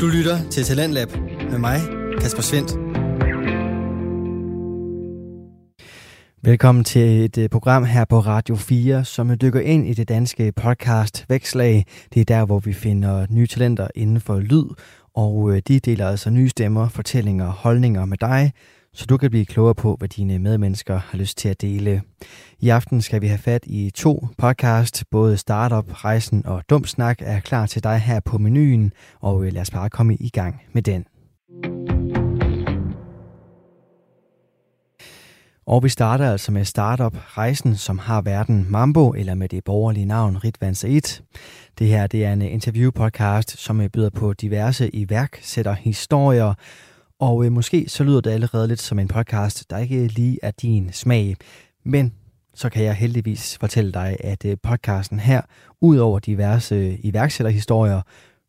Du lytter til Talentlab med mig, Kasper Svendt. Velkommen til et øh, program her på Radio 4, som dykker ind i det danske podcast Vækslag. Det er der, hvor vi finder nye talenter inden for lyd, og øh, de deler altså nye stemmer, fortællinger og holdninger med dig, så du kan blive klogere på, hvad dine medmennesker har lyst til at dele. I aften skal vi have fat i to podcast. Både Startup, Rejsen og Dumsnak er klar til dig her på menuen, og øh, lad os bare komme i gang med den. Og vi starter altså med Startup Rejsen, som har verden Mambo, eller med det borgerlige navn Ritvan Said. Det her det er en interviewpodcast, som øh, byder på diverse iværksætterhistorier, og øh, måske så lyder det allerede lidt som en podcast, der ikke lige er din smag. Men så kan jeg heldigvis fortælle dig, at øh, podcasten her, ud over diverse øh, iværksætterhistorier,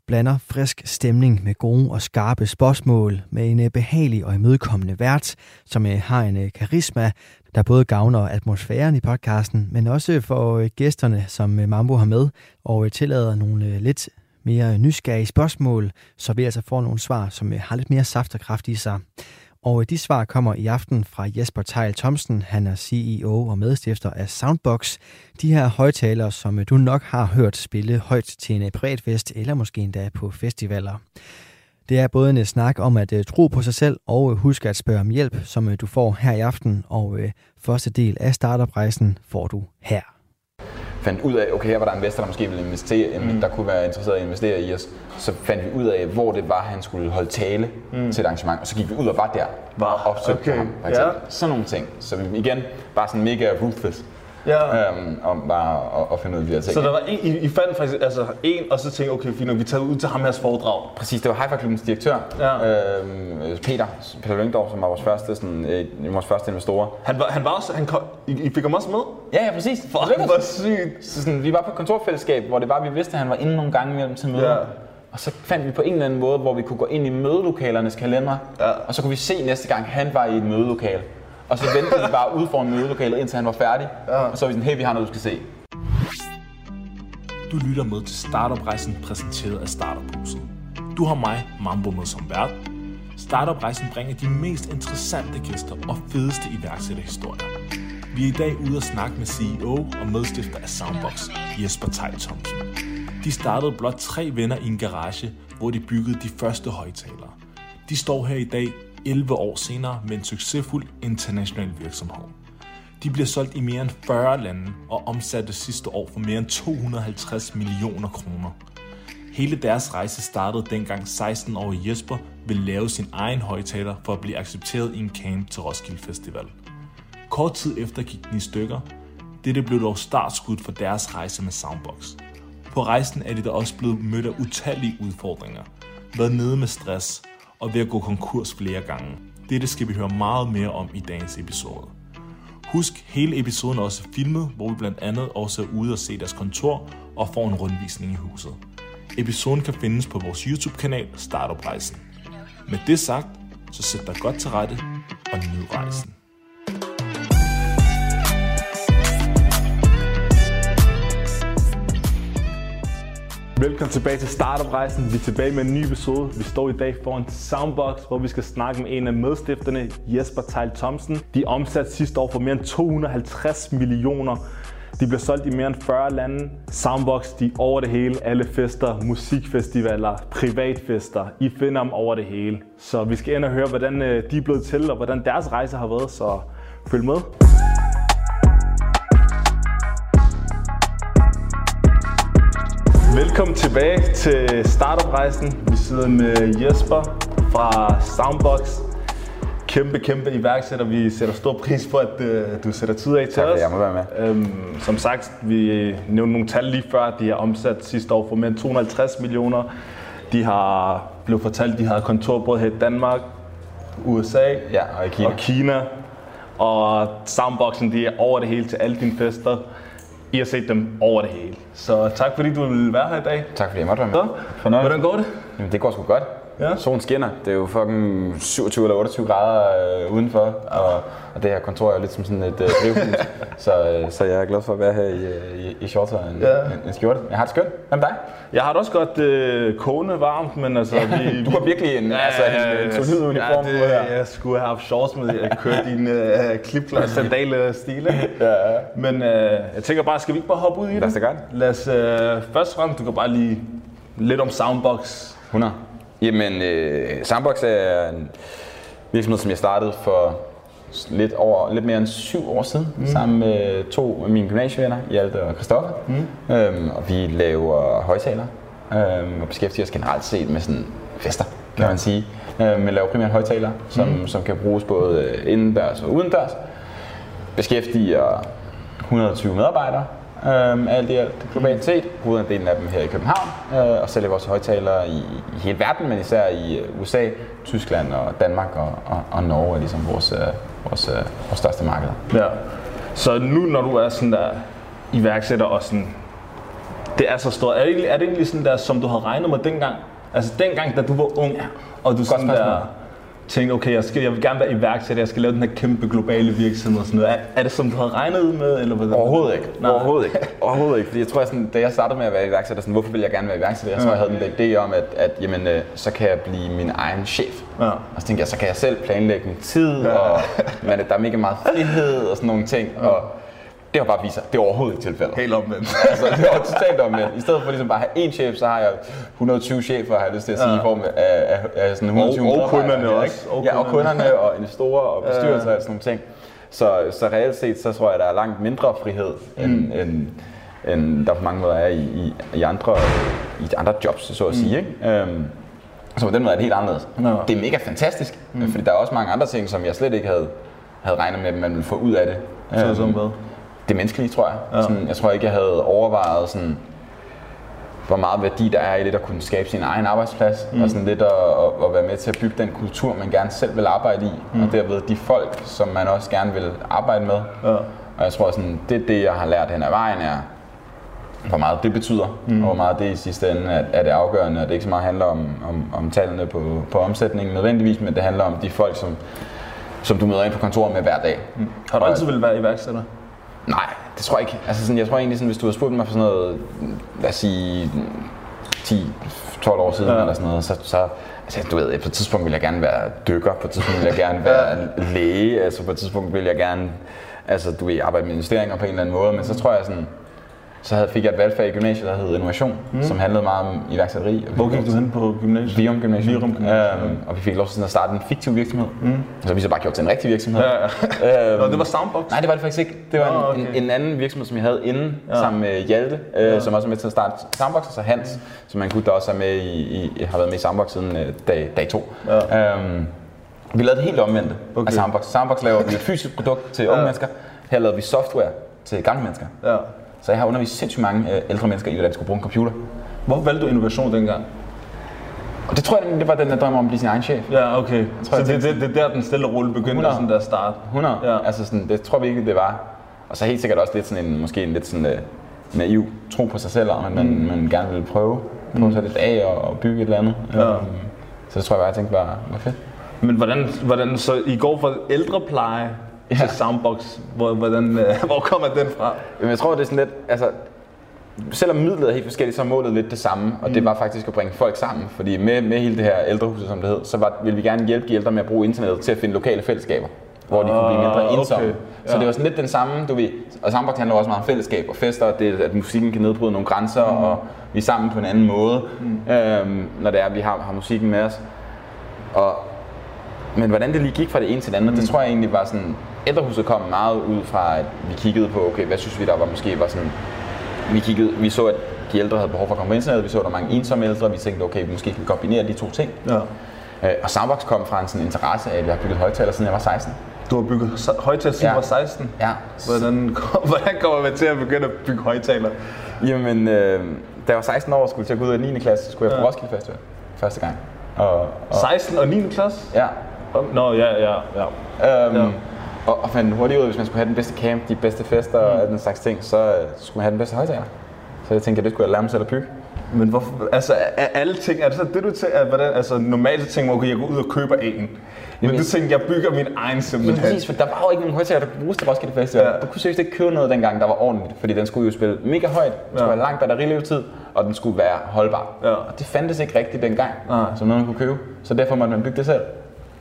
blander frisk stemning med gode og skarpe spørgsmål med en øh, behagelig og imødekommende vært, som øh, har en øh, karisma, der både gavner atmosfæren i podcasten, men også for øh, gæsterne, som øh, Mambo har med, og øh, tillader nogle lidt mere nysgerrige spørgsmål, så vi altså får nogle svar, som øh, har lidt mere saft og kraft i sig. Og øh, de svar kommer i aften fra Jesper Tejl Thomsen. Han er CEO og medstifter af Soundbox. De her højtalere, som øh, du nok har hørt spille højt til en privatfest eller måske endda på festivaler. Det er både en snak om at tro på sig selv og huske at spørge om hjælp, som du får her i aften. Og første del af startup-rejsen får du her fandt ud af, okay, her var der en investor, der måske ville investere, mm. der kunne være interesseret i at investere i os. Så fandt vi ud af, hvor det var, han skulle holde tale mm. til et arrangement, og så gik vi ud og var der var. og opsøgte okay. ham. For eksempel. Ja. Sådan nogle ting. Så vi igen, bare sådan mega ruthless. Ja. Øhm, om bare at, at finde ud af de her ting. Så der var en, I, I fandt faktisk altså en, og så tænkte okay, fint, vi tager ud til ham her foredrag. Præcis, det var hi klubbens direktør, ja. øhm, Peter, Peter Lyngdorf, som var vores første, sådan, øh, vores første investorer. Han var, han var også, han kom, I, I fik ham også med? Ja, ja, præcis. Fuck, hvor sygt. Så sådan, vi var på et kontorfællesskab, hvor det var, vi vidste, at han var inde nogle gange imellem til møder. Ja. Og så fandt vi på en eller anden måde, hvor vi kunne gå ind i mødelokalernes kalender, ja. og så kunne vi se næste gang, han var i et mødelokale. Og så ventede vi bare ude foran mødelokalet, indtil han var færdig. Ja. Og så var vi sådan, hey, vi har noget, du skal se. Du lytter med til Startup-rejsen præsenteret af Startup-huset. Du har mig, Mambo, med som vært. Startup-rejsen bringer de mest interessante gæster og fedeste iværksætterhistorier. Vi er i dag ude at snakke med CEO og medstifter af Soundbox, Jesper Tejl Thomsen. De startede blot tre venner i en garage, hvor de byggede de første højtalere. De står her i dag 11 år senere med en succesfuld international virksomhed. De bliver solgt i mere end 40 lande og omsatte sidste år for mere end 250 millioner kroner. Hele deres rejse startede dengang 16-årige Jesper ville lave sin egen højtaler for at blive accepteret i en camp til Roskilde Festival. Kort tid efter gik den i stykker. Dette blev dog startskud for deres rejse med Soundbox. På rejsen er de da også blevet mødt af utallige udfordringer. Været nede med stress, og ved at gå konkurs flere gange. Dette skal vi høre meget mere om i dagens episode. Husk, hele episoden er også filmet, hvor vi blandt andet også er ude og se deres kontor og får en rundvisning i huset. Episoden kan findes på vores YouTube-kanal Startup Rejsen. Med det sagt, så sæt dig godt til rette og nyd rejsen. Velkommen tilbage til Startup-rejsen. Vi er tilbage med en ny episode. Vi står i dag foran Soundbox, hvor vi skal snakke med en af medstifterne, Jesper Tejl Thomsen. De omsatte sidste år for mere end 250 millioner. De bliver solgt i mere end 40 lande. Soundbox, de er over det hele. Alle fester, musikfestivaler, privatfester. I finder dem over det hele. Så vi skal ind og høre, hvordan øh, de er blevet til, og hvordan deres rejse har været. Så følg med. Velkommen tilbage til Startup-rejsen. Vi sidder med Jesper fra Soundbox. Kæmpe, kæmpe iværksætter. Vi sætter stor pris på, at uh, du sætter tid af til tak, os. jeg må være med. Um, som sagt, vi nævnte nogle tal lige før. De har omsat sidste år for mere end 250 millioner. De har blevet fortalt, de har kontor både her i Danmark, USA ja, og, i Kina. og Kina. Og Soundboxen, de er over det hele til alle dine fester. I har set dem over det hele. Så tak fordi du ville være her i dag. Tak fordi jeg måtte være med. Så, Fornøjelse. hvordan går det? Jamen, det går sgu godt. Ja. Solen skinner. Det er jo fucking 27 eller 28 grader øh, udenfor, og, og det her kontor er jo lidt som sådan et øh, drivhus. så, øh, så jeg er glad for at være her i, øh, i, i shorts og en, ja. en, en skjorte. Jeg har det skønt. Med dig? Jeg har det også godt øh, kogende varmt, men altså... Vi, du har virkelig en, ja, altså, en, en solid uniform ja, det, her. Jeg skulle have haft shorts med. Jeg kørte din øh, klipklar sandale stil. ja. Men øh, jeg tænker bare, skal vi ikke bare hoppe ud i det? Lad os det Lad os øh, først og fremmest, du kan bare lige lidt om Soundbox. 100. Jamen, øh, Soundbox er en virksomhed, som jeg startede for lidt, over, lidt mere end syv år siden, mm. sammen med to af mine gymnasievenner, Hjalte og Christoffer. Mm. Øhm, og vi laver højtalere øhm, og beskæftiger os generelt set med sådan fester, kan ja. man sige. Øhm, vi laver primært højtalere, som, mm. som kan bruges både indendørs og udendørs. Beskæftiger 120 medarbejdere, Øhm, alt i alt globalt set. Hoveddelen af dem her i København, øh, og sælger vores højtalere i, i hele verden, men især i øh, USA, Tyskland og Danmark og, og, og Norge er ligesom vores, øh, vores, øh, vores største markeder. Ja. Så nu når du er sådan der iværksætter og sådan, det er så stort, er det, er det egentlig sådan der, som du havde regnet med dengang? Altså dengang, da du var ung, ja. og du sådan der, tænkte, okay, jeg, skal, jeg vil gerne være iværksætter, jeg skal lave den her kæmpe globale virksomhed og sådan noget. Er, er det som du havde regnet ud med? Eller hvad? Overhovedet ikke. Nej. Overhovedet ikke. Overhovedet ikke. Fordi jeg tror, at sådan, da jeg startede med at være iværksætter, sådan, hvorfor ville jeg gerne være iværksætter? Jeg tror, jeg havde den idé om, at, at jamen, øh, så kan jeg blive min egen chef. Ja. Og så tænkte jeg, så kan jeg selv planlægge min tid, ja. og men, der er mega meget frihed og sådan nogle ting. Ja. Og, det har bare vist sig, det er overhovedet ikke tilfældet. Helt omvendt. altså, det er totalt omvendt. I stedet for ligesom bare at have én chef, så har jeg 120 chefer, har jeg lyst til at sige, ja. i form af, af, af sådan 120 og, og kunderne også. Og ja, og kunderne og investorer og bestyrelser og sådan nogle ting. Så, så reelt set, så tror jeg, der er langt mindre frihed, end, mm. end, end der på mange måder er i, i, i, andre, i andre jobs, så at mm. sige. Ikke? Um, så på den måde er det helt anderledes. Ja. Det er mega fantastisk, mm. fordi der er også mange andre ting, som jeg slet ikke havde, havde regnet med, at man ville få ud af det. Så som hvad? Det menneskelige, tror jeg. Ja. Sådan, jeg tror ikke, jeg havde overvejet, sådan, hvor meget værdi der er i det at kunne skabe sin egen arbejdsplads, mm. og sådan lidt at, at, at være med til at bygge den kultur, man gerne selv vil arbejde i, mm. og derved de folk, som man også gerne vil arbejde med. Ja. Og jeg tror, sådan, det det, jeg har lært hen ad vejen, er, hvor meget det betyder, mm. og hvor meget det i sidste ende er, er det afgørende, og det ikke så meget handler om, om, om tallene på, på omsætningen nødvendigvis, men det handler om de folk, som, som du møder ind på kontoret med hver dag. Mm. Har du altid vil være iværksætter? Nej, det tror jeg ikke. Altså sådan, jeg tror egentlig, sådan, hvis du havde spurgt mig for sådan noget, lad os sige, 10-12 år siden ja. eller sådan noget, så, så altså, du ved, på et tidspunkt ville jeg gerne være dykker, på et tidspunkt ville jeg gerne være læge, altså på et tidspunkt ville jeg gerne, altså du ved, arbejde med investeringer på en eller anden måde, men så tror jeg sådan, så havde, fik jeg et valgfag i gymnasiet, der hed Innovation, mm. som handlede meget om iværksætteri. Hvor gik du hen på gymnasiet? Virum Gymnasiet. Virum Gymnasiet. Øhm, og vi fik lov til at starte en fiktiv virksomhed. Mm. Så vi så bare gjort til en rigtig virksomhed. Ja, ja. øhm, Nå, det var Soundbox? Nej, det var det faktisk ikke. Det var oh, okay. en, en, anden virksomhed, som jeg havde inden, ja. sammen med Hjalte, øh, ja. som også var med til at starte Soundbox, og så Hans, mm. som man kunne der også er med i, i, har været med i Soundbox siden øh, dag, dag to. Ja. Øhm, vi lavede det helt omvendte okay. af Soundbox. Soundbox laver vi et fysisk produkt til unge ja. mennesker. Her lavede vi software til gamle mennesker. Ja. Så jeg har undervist sindssygt mange øh, ældre mennesker i, hvordan de skulle bruge en computer. Hvorfor valgte du innovation dengang? Og det tror jeg, det var den der drøm om at blive sin egen chef. Ja, okay. Jeg tror, så det, det, det, er der, den stille rulle begyndte 100. sådan der start? 100. Ja. Altså sådan, det tror vi ikke, det var. Og så helt sikkert også lidt sådan en, måske en lidt sådan uh, naiv tro på sig selv, og man, mm. man gerne vil prøve, prøve mm. sig lidt af og, og bygge et eller andet. Ja. Um, så det tror jeg bare, jeg tænkte var, var fedt. Men hvordan, hvordan så I går fra ældrepleje ja. til Soundbox. Hvor, hvordan, øh, hvor kommer den fra? Jamen, jeg tror, det er sådan lidt, altså, selvom midlet er helt forskelligt, så er målet lidt det samme, og mm. det var faktisk at bringe folk sammen. Fordi med, med hele det her ældrehus, som det hed, så var, ville vi gerne hjælpe de ældre med at bruge internettet til at finde lokale fællesskaber hvor de kunne blive mindre ah, ensomme. Okay. Ja. Så det var sådan lidt den samme, du ved. Og Soundbox handler også meget om fællesskab og fester, det, at musikken kan nedbryde nogle grænser, mm. og vi er sammen på en anden måde, mm. øhm, når det er, at vi har, har musikken med os. Og, men hvordan det lige gik fra det ene til det andet, mm. det tror jeg egentlig var sådan, ældrehuset kom meget ud fra, at vi kiggede på, okay, hvad synes vi, der var måske var sådan... Vi, kiggede, vi så, at de ældre havde behov for at komme på internettet, vi så, at der var mange ensomme ældre, vi tænkte, okay, vi måske kan kombinere de to ting. Ja. Øh, og Soundbox kom fra en sådan interesse af, at jeg har bygget højtaler, siden jeg var 16. Du har bygget højtaler siden ja. var 16? Ja. Hvordan, hvordan kommer man til at begynde at bygge højtaler? Jamen, øh, da jeg var 16 år skulle til at gå ud af 9. klasse, skulle jeg på ja. Roskilde Festival første gang. Og, og, 16 og 9. klasse? Ja. Nå, ja, ja, ja. Øhm, ja og, og fandt hurtigt ud af, hvis man skulle have den bedste camp, de bedste fester mm. og den slags ting, så uh, skulle man have den bedste højtaler. Så jeg tænkte, at det skulle jeg lære mig selv at bygge. Men hvorfor, altså er alle ting, er det så det du tænker, hvordan, altså normalt så tænker man, okay, jeg går ud og køber en. Men du tænkte, jeg bygger min egen simpelthen. Præcis, for der var jo ikke nogen højtaler, der kunne bruges til Roskilde Festival. Ja. Du kunne seriøst ikke købe noget dengang, der var ordentligt, fordi den skulle jo spille mega højt, den skulle ja. have lang batterilevetid, og den skulle være holdbar. Ja. Og det fandtes ikke rigtigt dengang, ja. som noget man kunne købe. Så derfor måtte man bygge det selv.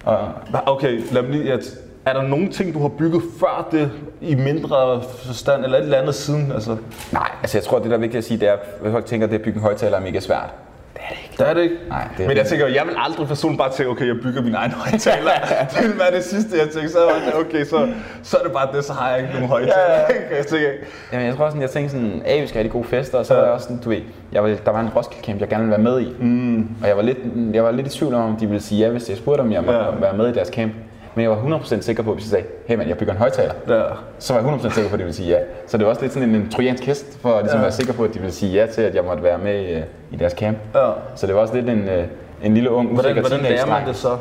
Og... Okay, lad mig lige, at er der nogle ting, du har bygget før det i mindre forstand, eller et eller andet siden? Altså? Nej, altså jeg tror, det der er vigtigt at sige, det er, at folk tænker, at det at bygge en højtaler er mega svært. Det er det ikke. Det er det ikke? Nej, det er Men jeg tænker, jeg vil aldrig personligt bare tænke, okay, jeg bygger min egen højtaler. det vil være det sidste, jeg tænker. Så er det, okay, så, så er det bare det, så har jeg ikke nogen højtaler. Ja, ja. jeg tænker, Jamen, jeg tror sådan, jeg tænkte sådan, at vi skal have de gode fester, og så ja. var jeg også sådan, du ved, jeg var, der var en Roskilde Camp, jeg gerne ville være med i. Mm. Og jeg var, lidt, jeg var lidt i tvivl om, om de ville sige ja, hvis jeg spurgte, om jeg måtte ja. være med i deres camp. Men jeg var 100% sikker på, hvis jeg sagde, hey man, jeg bygger en højtaler, ja. så var jeg 100% sikker på, at de ville sige ja. Så det var også lidt sådan en, en trojansk hest, for at ligesom ja. være sikker på, at de ville sige ja til, at jeg måtte være med i, i deres camp. Ja. Så det var også lidt en, øh, en lille ung, hvordan, hvordan lærer man det så?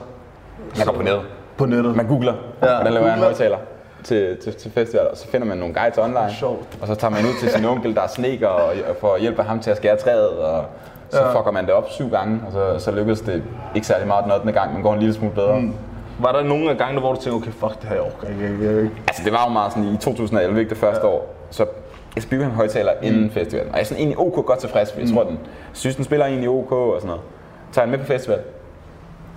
Man går på nettet. På nettet? Man googler, ja. hvordan laver jeg en højtaler til, til, til festival, og så finder man nogle guides online. Sjovt. Og så tager man ud til sin onkel, der er sneker, og, og får hjælp af ham til at skære træet, og så ja. fucker man det op syv gange, og så, så lykkedes det ikke særlig meget den 8. gang, men går en lille smule bedre. Mm. Var der nogle af gangene, hvor du tænkte, okay, fuck det her, jeg orker ikke, Altså det var jo meget sådan i 2011, ikke det første ja. år, så jeg spiller en højtaler mm. inden festivalen. Og jeg er sådan egentlig OK godt tilfreds, mm. jeg tror, den, synes, den spiller egentlig OK og sådan noget. Tager jeg med på festival,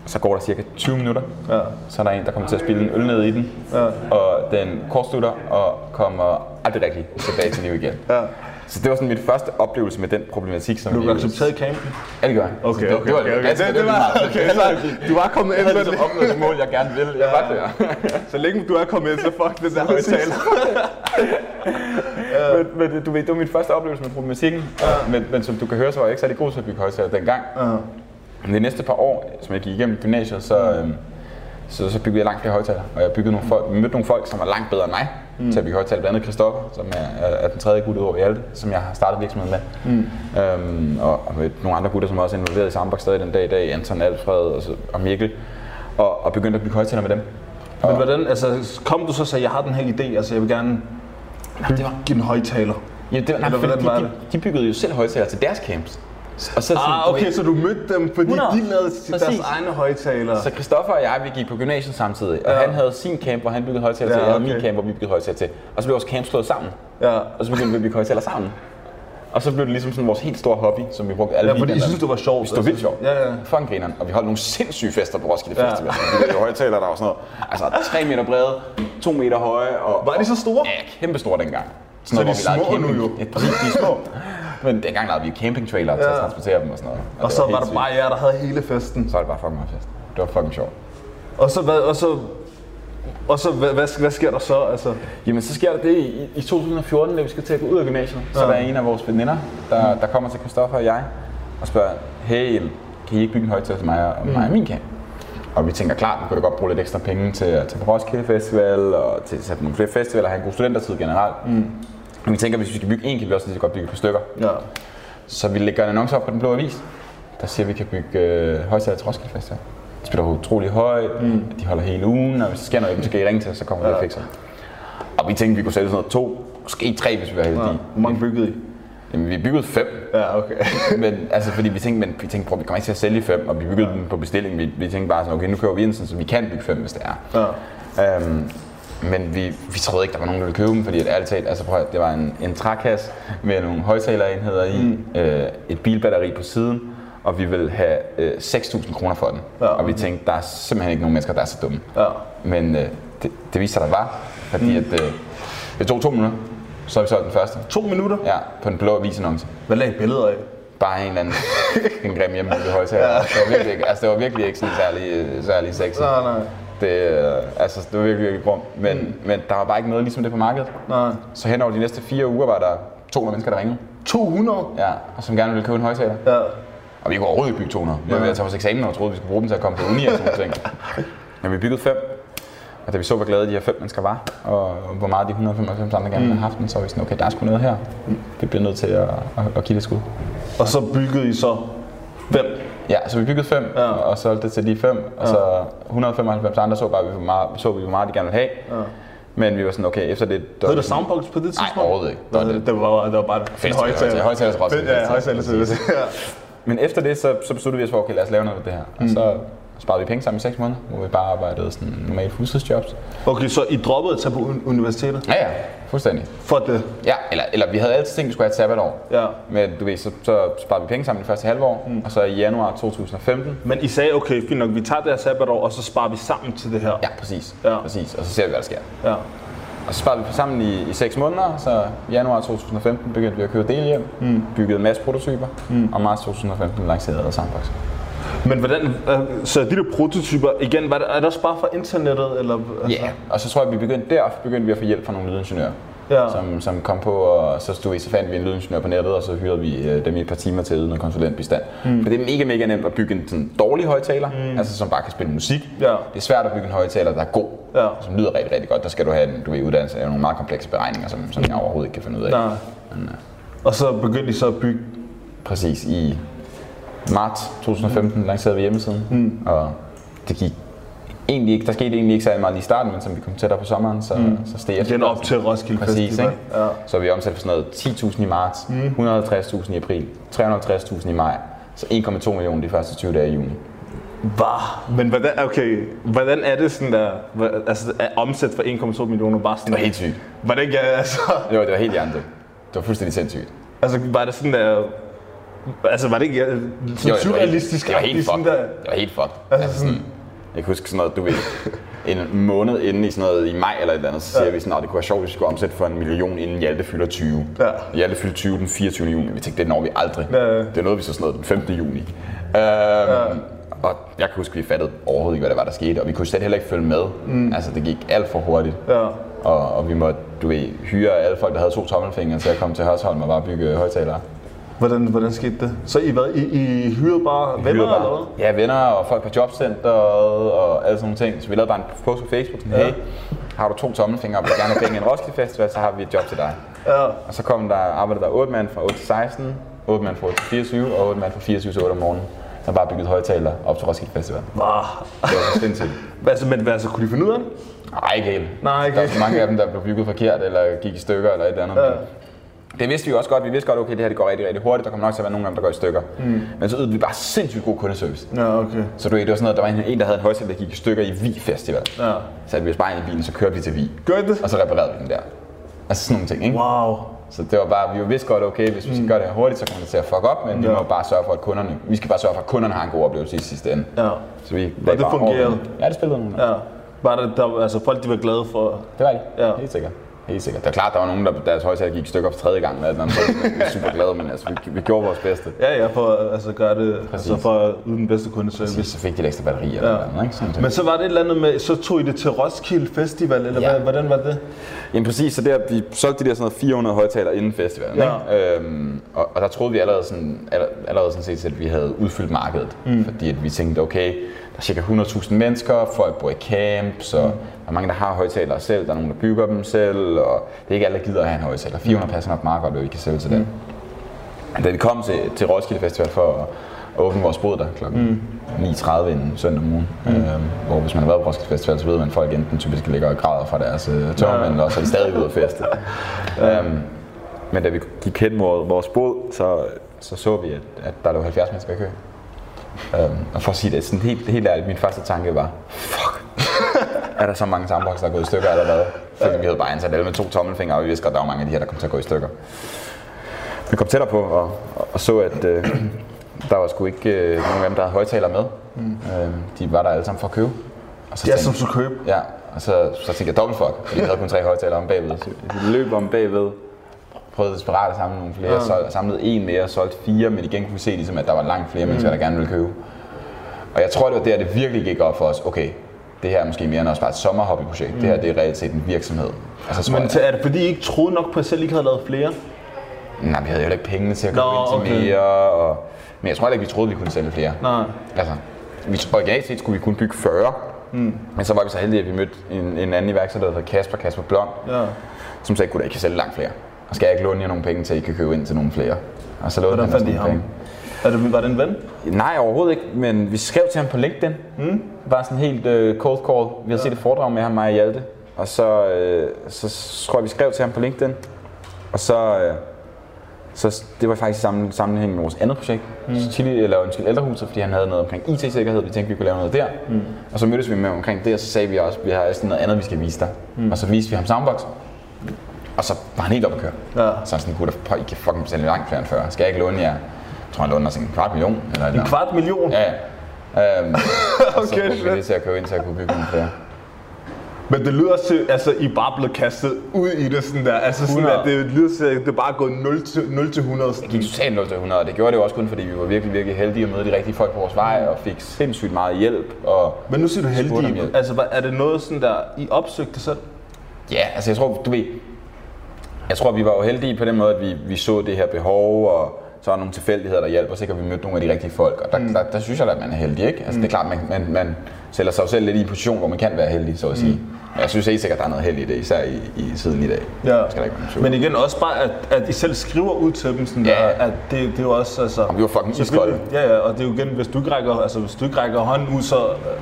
så går der cirka 20 minutter, ja. så er der en, der kommer til at spille en øl ned i den, ja. og den kortslutter og kommer aldrig rigtig tilbage til liv igen. Ja. Så det var sådan mit første oplevelse med den problematik, som Blev du accepteret i campen? Ja, det gør jeg. Okay, okay, okay. okay, okay. Altså, det, det, var, okay, så, du var kommet ind. Jeg opnået det mål, jeg gerne ville. Jeg var der. så længe du er kommet ind, så fuck det der højtaler. men, men, du ved, det var min første oplevelse med problematikken. Ja. Men, men som du kan høre, så var jeg ikke særlig god til at bygge højtaler dengang. Ja. Men de næste par år, som jeg gik igennem gymnasiet, så, øhm, så, så byggede jeg langt flere højtaler. Og jeg byggede nogle folk, mødte nogle folk, som var langt bedre end mig mm. til at bygge højtaler. Blandt andet Christoffer, som er, er den tredje gut over i Hjalte, som jeg har startet virksomheden med. Mm. Øhm, og, og med nogle andre gutter, som er også involveret i Sambak stadig den dag i dag. Anton Alfred og, så, og Mikkel. Og, og begyndte at bygge højtaler med dem. Men hvordan, altså, kom du så og sagde, jeg har den her idé, altså jeg vil gerne bygge det var... en højtaler? Ja, det var, nej, Eller, de, de, de, byggede jo selv højtaler til deres camps. Og så, ah, okay, så du mødte dem, fordi 100. de lavede Præcis. deres egne højtalere. Så Christoffer og jeg, vi gik på gymnasiet samtidig, og ja. han havde sin camp, hvor han byggede højtaler ja, til, og jeg havde min camp, hvor vi byggede højtaler til. Og så blev vores camp slået sammen, ja. og så begyndte vi at bygge højtaler sammen. Og så blev det ligesom sådan vores helt store hobby, som vi brugte alle Ja, fordi I synes, det var sjovt. Det var vildt sjovt. Ja, ja. Fucking grineren. Og vi holdt nogle sindssyge fester på Roskilde ja. Festival. Vi havde højtaler, der var sådan noget, altså 3 meter brede, 2 meter høje. Og, var de så store? Ja, kæmpe store dengang. Sådan så noget, de er små nu jo? Ja, præcis, de er små. Men dengang lavede vi camping trailer ja. til at transportere dem og sådan noget. Og, og så var, var der bare jer, der havde hele festen. Så var det bare fucking meget fest. Det var fucking sjovt. Og så, hvad, og så og så, hvad, hvad, hvad sker der så? Altså? Jamen, så sker der det i, i 2014, da vi skal til at gå ud af gymnasiet. Så ja. der er en af vores veninder, der, der kommer til Christoffer og jeg, og spørger, hey, kan I ikke bygge en højtaler til mig og, mm. mig og min camp? Og vi tænker klart, vi kunne da godt bruge lidt ekstra penge til at tage på Roskilde Festival, og til at sætte nogle flere festivaler, og have en god studentertid generelt. Mm. Vi tænker, hvis vi skal bygge en, kan vi også lige så godt bygge et par stykker. Ja. Så vi lægger en annonce op på Den Blå Avis, der siger, at vi kan bygge øh, til Roskilde Festival. De spiller utrolig højt, mm. de holder hele ugen, og hvis der sker noget, så skal I ringe til os, så kommer vi ja. og fikser Og vi tænkte, vi kunne sætte sådan noget to, måske tre, hvis vi var heldige. Ja. Hvor mange byggede I? Jamen, vi byggede fem. Ja, okay. men altså, fordi vi tænkte, men, vi tænkte, prøv, vi kommer ikke til at sælge fem, og vi byggede ja. dem på bestilling. Vi, vi tænkte bare sådan, okay, nu køber vi ind, så vi kan bygge fem, hvis det er. Ja. Øhm, men vi, vi troede ikke, der var nogen, der ville købe dem, fordi at ærligt talt, altså prøv, det var en, en trækasse med nogle højtalerenheder i, mm. øh, et bilbatteri på siden, og vi ville have øh, 6.000 kroner for den. Ja. Og vi tænkte, der er simpelthen ikke nogen mennesker, der er så dumme. Ja. Men øh, det, det viste sig, der var, fordi mm. at, øh, det tog to minutter, så har vi solgt den første. To minutter? Ja, på den blå avisannonce. Hvad lagde I billeder af? Bare en eller anden en grim hjemmebygget højtaler. Ja. Det, var virkelig altså, det var virkelig ikke sådan særlig, særlig sexy. Nej, nej. Det, øh, altså, det var virkelig, virkelig grum. Men, mm. men der var bare ikke noget ligesom det på markedet. Nej. Så hen over de næste fire uger var der 200 mennesker, der ringede. 200? Ja, og som gerne ville købe en højtaler. Ja. Og vi kunne overhovedet ikke bygge 200. Vi var ved at tage vores eksamen og troede, vi skulle bruge dem til at komme på uni og sådan noget. Men vi byggede fem. Og da vi så, hvor glade de her fem mennesker var, og hvor meget de 195 andre gerne mm. havde haft den, så var vi sådan, okay, der er sgu noget her. Vi bliver nødt til at, at, at give det skud. Og så byggede I så fem? Ja, så vi byggede fem, ja. og solgte det til de fem, og ja. så 195 andre så bare, vi, hvor meget, så vi, hvor meget de gerne ville have. Ja. Men vi var sådan, okay, efter det... Havde du Soundbox på det tidspunkt? Nej, overhovedet ikke. Det var, det, det var, det var bare en højtaler. Højtaler Roskilde. Ja, højtaler. Ja. Men efter det, så, så besluttede vi os for, okay, lad os lave noget af det her. Og mm. så sparede vi penge sammen i 6 måneder, hvor vi bare arbejdede sådan normalt fuldtidsjobs. Okay, så I droppede at tage på universitetet? Ja, ja. Fuldstændig. For det? Ja, eller, eller vi havde altid tænkt, at vi skulle have et sabbatår. Ja. Men du ved, så, så sparede vi penge sammen i første halvår, mm. og så i januar 2015. Men I sagde, okay, fint nok, vi tager det her sabbatår, og så sparer vi sammen til det her? Ja, præcis. Ja. præcis. Og så ser vi, hvad der sker. Ja. Og så sparede vi sammen i, i 6 måneder, så i januar 2015 begyndte vi at købe delhjem, mm. byggede en masse prototyper, mm. og marts 2015 lancerede Soundbox. Men hvordan, øh, så de der prototyper, igen, var det, er det også bare fra internettet? Eller, altså? Ja, yeah. og så tror jeg, vi begyndte der, begyndte vi at få hjælp fra nogle lydingeniører. Ja. Som, som kom på, og så stod vi, så fandt vi en lydingeniør på nettet, og så hyrede vi øh, dem i et par timer til at noget konsulentbistand. Mm. For det er mega, mega nemt at bygge en sådan dårlig højtaler, mm. altså som bare kan spille musik. Ja. Det er svært at bygge en højtaler, der er god, ja. som lyder rigtig, rigtig godt. Der skal du have en, du ved, uddannelse af nogle meget komplekse beregninger, som, som jeg overhovedet ikke kan finde ud af. Nej. Men, uh, og så begyndte I så at bygge? Præcis, i marts 2015 mm. lancerede vi hjemmesiden, mm. og det gik egentlig ikke, der skete egentlig ikke særlig meget lige i starten, men som vi kom tættere på sommeren, så, mm. så steg Den op til Roskilde Præcis, Festival. Ikke? Ja. Så vi omsat for sådan noget 10.000 i marts, mm. 150.000 i april, 350.000 i maj, så 1,2 millioner de første 20 dage i juni. Bah, men hvordan, okay, hvordan er det sådan der, altså at omsæt for 1,2 millioner bare sådan Det var helt sygt. Var det ikke, altså? Jo, det var helt hjernedødt. Det var fuldstændig sindssygt. Altså var det sådan der, altså var det ikke sådan jo, surrealistisk? Det var, helt, fucked. Det var helt fucked. Altså, altså sådan, jeg kan huske sådan noget, du ved, en måned inden i sådan noget, i maj eller et eller andet, så siger ja. vi sådan, at det kunne være sjovt, hvis vi skulle omsætte for en million, inden Hjalte fylder 20. Ja. Hjalte fylder 20 den 24. juni. Vi tænkte, det når vi aldrig. Ja. Det nåede vi så sådan noget den 5. juni. Øhm, ja. Og jeg kan huske, at vi fattede overhovedet ikke, hvad det var, der skete, og vi kunne slet heller ikke følge med. Mm. Altså, det gik alt for hurtigt. Ja. Og, og vi måtte, du ved, hyre alle folk, der havde to tommelfingre til at komme til Hørsholm og bare bygge højtalere. Hvordan, hvordan skete det? Så I, hvad, I, I hyrede bare venner hyrede bare, eller hvad? Ja, venner og folk på jobcenteret og alle sådan nogle ting. Så vi lavede bare en post på Facebook, sådan, ja. hey, har du to tommelfingre og vil gerne have penge i en Roskilde Festival, så har vi et job til dig. Ja. Og så kom der, arbejdede der 8 mand fra 8 til 16, 8 mand fra 8 til 24 og 8 mand fra 24 til 8 om morgenen. Der bare bygget højtaler op til Roskilde Festival. Wow. Det var så sindssygt. altså, men hvad, altså, kunne de finde ud af det? Nej, ikke helt. Nej, ikke Der var mange af dem, der blev bygget forkert, eller gik i stykker, eller et eller andet. Ja. Det vidste vi også godt. Vi vidste godt, okay, det her det går rigtig, rigtig hurtigt. Der kommer nok til at være nogle af dem, der går i stykker. Mm. Men så ydede vi bare sindssygt god kundeservice. Ja, okay. Så du ved, det var sådan noget, der var en, der havde en højtaler, der gik i stykker i Vi Festival. Ja. Så vi os bare ind i bilen, så kørte vi til Vi. Gør det? Og så reparerede vi den der. Altså sådan nogle ting, ikke? Wow. Så det var bare, vi vidste godt, okay, hvis vi skal mm. gøre det her hurtigt, så kommer det til at fuck op, men ja. vi må bare sørge for, at kunderne, vi skal bare sørge for, at kunderne har en god oplevelse i sidste ende. Ja. Så vi og det fungerede? Ja, det spillede nogle. Ja. Var det, der, altså folk de var glade for? Det var de, ja. helt sikkert. Helt sikkert. Det er klart, der var nogen, der deres højtaler gik stykker for tredje gang, eller andet, så vi var super glade, men altså, vi, vi gjorde vores bedste. Ja, ja, for altså, gøre det, altså, for at yde den bedste kundeservice. Præcis, så fik de et ekstra batteri eller ja. noget, ikke? Sådan men så var det et eller andet med, så tog I det til Roskilde Festival, eller ja. hvad, hvordan var det? Jamen præcis, så der, vi solgte de der sådan noget 400 højtaler inden festivalen, ja. ikke? Øhm, og, og, der troede vi allerede sådan, allerede sådan set, at vi havde udfyldt markedet, mm. fordi at vi tænkte, okay, er cirka 100.000 mennesker, folk bor i camp, så mm. der er mange, der har højtalere selv, der er nogen, der bygger dem selv, og det er ikke alle, der gider at have en højtaler. 400 mm. passer nok meget godt, at vi kan sælge til mm. den. Da vi kom til, til Roskilde Festival for at åbne vores bod der kl. Mm. 9.30 inden søndag morgen, mm. øhm, hvor hvis man har været på Roskilde Festival, så ved man, at folk enten typisk ligger og græder fra deres øh, tørmænd, ja. eller så er de stadig ude at feste. ja. øhm, men da vi gik hen mod vores bod, så så, så vi, at, at der lå 70 mennesker i kø. Øhm, og for at sige det sådan helt, helt ærligt, min første tanke var, fuck, er der så mange soundbox, der er gået i stykker allerede? Fordi vi havde bare ansat alle med to tommelfingre, og vi vidste godt, der var mange af de her, der kom til at gå i stykker. Vi kom tættere på og, og, så, at øh, der var sgu ikke øh, nogen af dem, der havde højtaler med. Mm. Øh, de var der alle sammen for at købe. Og så ja, tænkte, som skulle købe? Ja, og så, så tænkte jeg dobbelt fuck, fordi vi havde kun tre højtalere om bagved. Så vi løb om bagved, prøvede desperat at samle nogle flere, ja. så, samlede en mere, solgte fire, men igen kunne vi se, ligesom, at der var langt flere mm. mennesker, der gerne ville købe. Og jeg tror, det var der, det virkelig gik op for os. Okay, det her er måske mere end også bare et sommerhobbyprojekt. Mm. Det her det er reelt set en virksomhed. Altså, men jeg, er det fordi, I ikke troede nok på, at selv ikke havde lavet flere? Nej, vi havde jo ikke penge til at købe ind til okay. mere. Og, men jeg tror ikke, vi troede, vi kunne sælge flere. Nej. Altså, vi, originalt set skulle vi kun bygge 40. Mm. Men så var vi så heldige, at vi mødte en, en anden iværksætter, der hedder Kasper, Kasper Blond, ja. som sagde, at I kan sælge langt flere. Og skal jeg ikke låne jer nogle penge til, at I kan købe ind til nogle flere? Og så lånede han fandt I ham? Penge. Er det, var det en ven? Nej, overhovedet ikke, men vi skrev til ham på LinkedIn. Mm. Bare sådan helt uh, cold call. Vi havde ja. set et foredrag med ham, mig og Hjalte. og så, øh, så tror jeg, vi skrev til ham på LinkedIn. Og så, øh, så det var faktisk i sammen, sammenhæng med vores andet projekt, mm. Chili, eller undskyld, ældrehuset, fordi han havde noget omkring IT-sikkerhed, vi tænkte, vi kunne lave noget der. Mm. Og så mødtes vi med omkring det, og så sagde vi også, vi har sådan noget andet, vi skal vise dig. Mm. Og så viste vi ham Soundbox, og så var han helt op at køre. Ja. Så han sådan, gud, I kan fucking betale langt flere end før. Skal jeg ikke låne jer? Jeg tror, han låner sådan en kvart million. Eller en kvart million? Ja, ja. Um, okay, og så brugte vi det til at købe ind til at kunne bygge nogle flere. Men det lyder til, altså I bare blevet kastet ud i det sådan der. Altså sådan 100. at det lyder til, at det bare er gået 0 til, 0 til 100. Det gik totalt 0 til 100, og det gjorde det jo også kun fordi vi var virkelig, virkelig heldige at møde de rigtige folk på vores vej og fik sindssygt meget hjælp. Og Men nu siger du heldige. Altså er det noget sådan der, I opsøgte selv? Ja, altså jeg tror, du ved, jeg tror, vi var jo heldige på den måde, at vi, vi så det her behov, og så er nogle tilfældigheder, der hjælper os, og vi mødte nogle af de rigtige folk. Og der, mm. der, der, der synes jeg, at man er heldig, ikke? Altså mm. det er klart, man, man, man sætter sig selv lidt i en position, hvor man kan være heldig, så at sige. Mm. Men jeg synes helt sikkert, at der er noget held i det, især i, i siden i dag. Ja. Skal der ikke Men igen også bare, at, at I selv skriver ud til dem, sådan ja. der, at det, det er jo også... Altså, og vi var fucking iskolde. Ja, ja, og det er jo igen, hvis du ikke rækker, altså, hvis du ikke rækker hånden ud, så,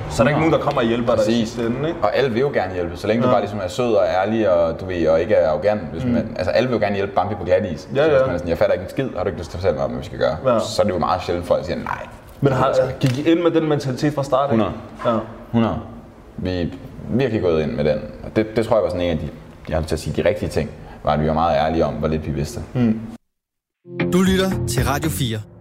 så er der ikke nogen, der kommer og hjælper Præcis. dig i sidste ikke? Og alle vil jo gerne hjælpe, så længe ja. du bare ligesom er sød og ærlig, og du ved, og ikke er arrogant. Hvis mm. man, altså alle vil jo gerne hjælpe Bambi på glat is. Ja, ja. Så hvis man er sådan, jeg fatter ikke en skid, har du ikke lyst til at fortælle mig, hvad vi skal gøre? Ja. Så er det jo meget sjældent, folk siger nej. Men har, gik I ind med den mentalitet fra start? 100. Ja. 100. Vi virkelig gået ind med den. Og det, det tror jeg var sådan en af de, jeg til at sige, de rigtige ting, var at vi var meget ærlige om, hvor lidt vi vidste. Mm. Du lytter til Radio 4.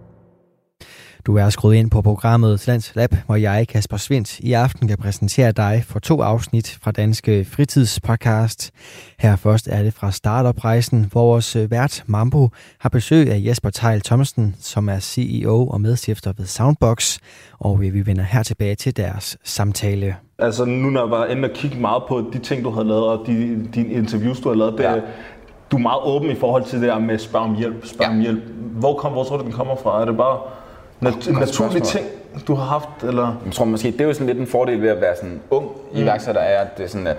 Du er skruet ind på programmet Lands Lab, hvor jeg, Kasper Svendt, i aften kan præsentere dig for to afsnit fra Danske Fritidspodcast. Her først er det fra Startup-rejsen, hvor vores vært Mambo har besøg af Jesper Tejl Thomsen, som er CEO og medstifter ved Soundbox, og vi vender her tilbage til deres samtale. Altså nu når jeg var inde og kigge meget på de ting, du havde lavet, og de, de interviews, du har lavet, det, ja. du er meget åben i forhold til det der med spørg om hjælp, spørg ja. om hjælp. Hvor, kom, hvor tror du, den kommer fra? Er det bare nat- en naturlig ting, du har haft? Eller? Jeg tror måske, det er jo sådan lidt en fordel ved at være sådan ung mm. iværksætter, er, at det er sådan, at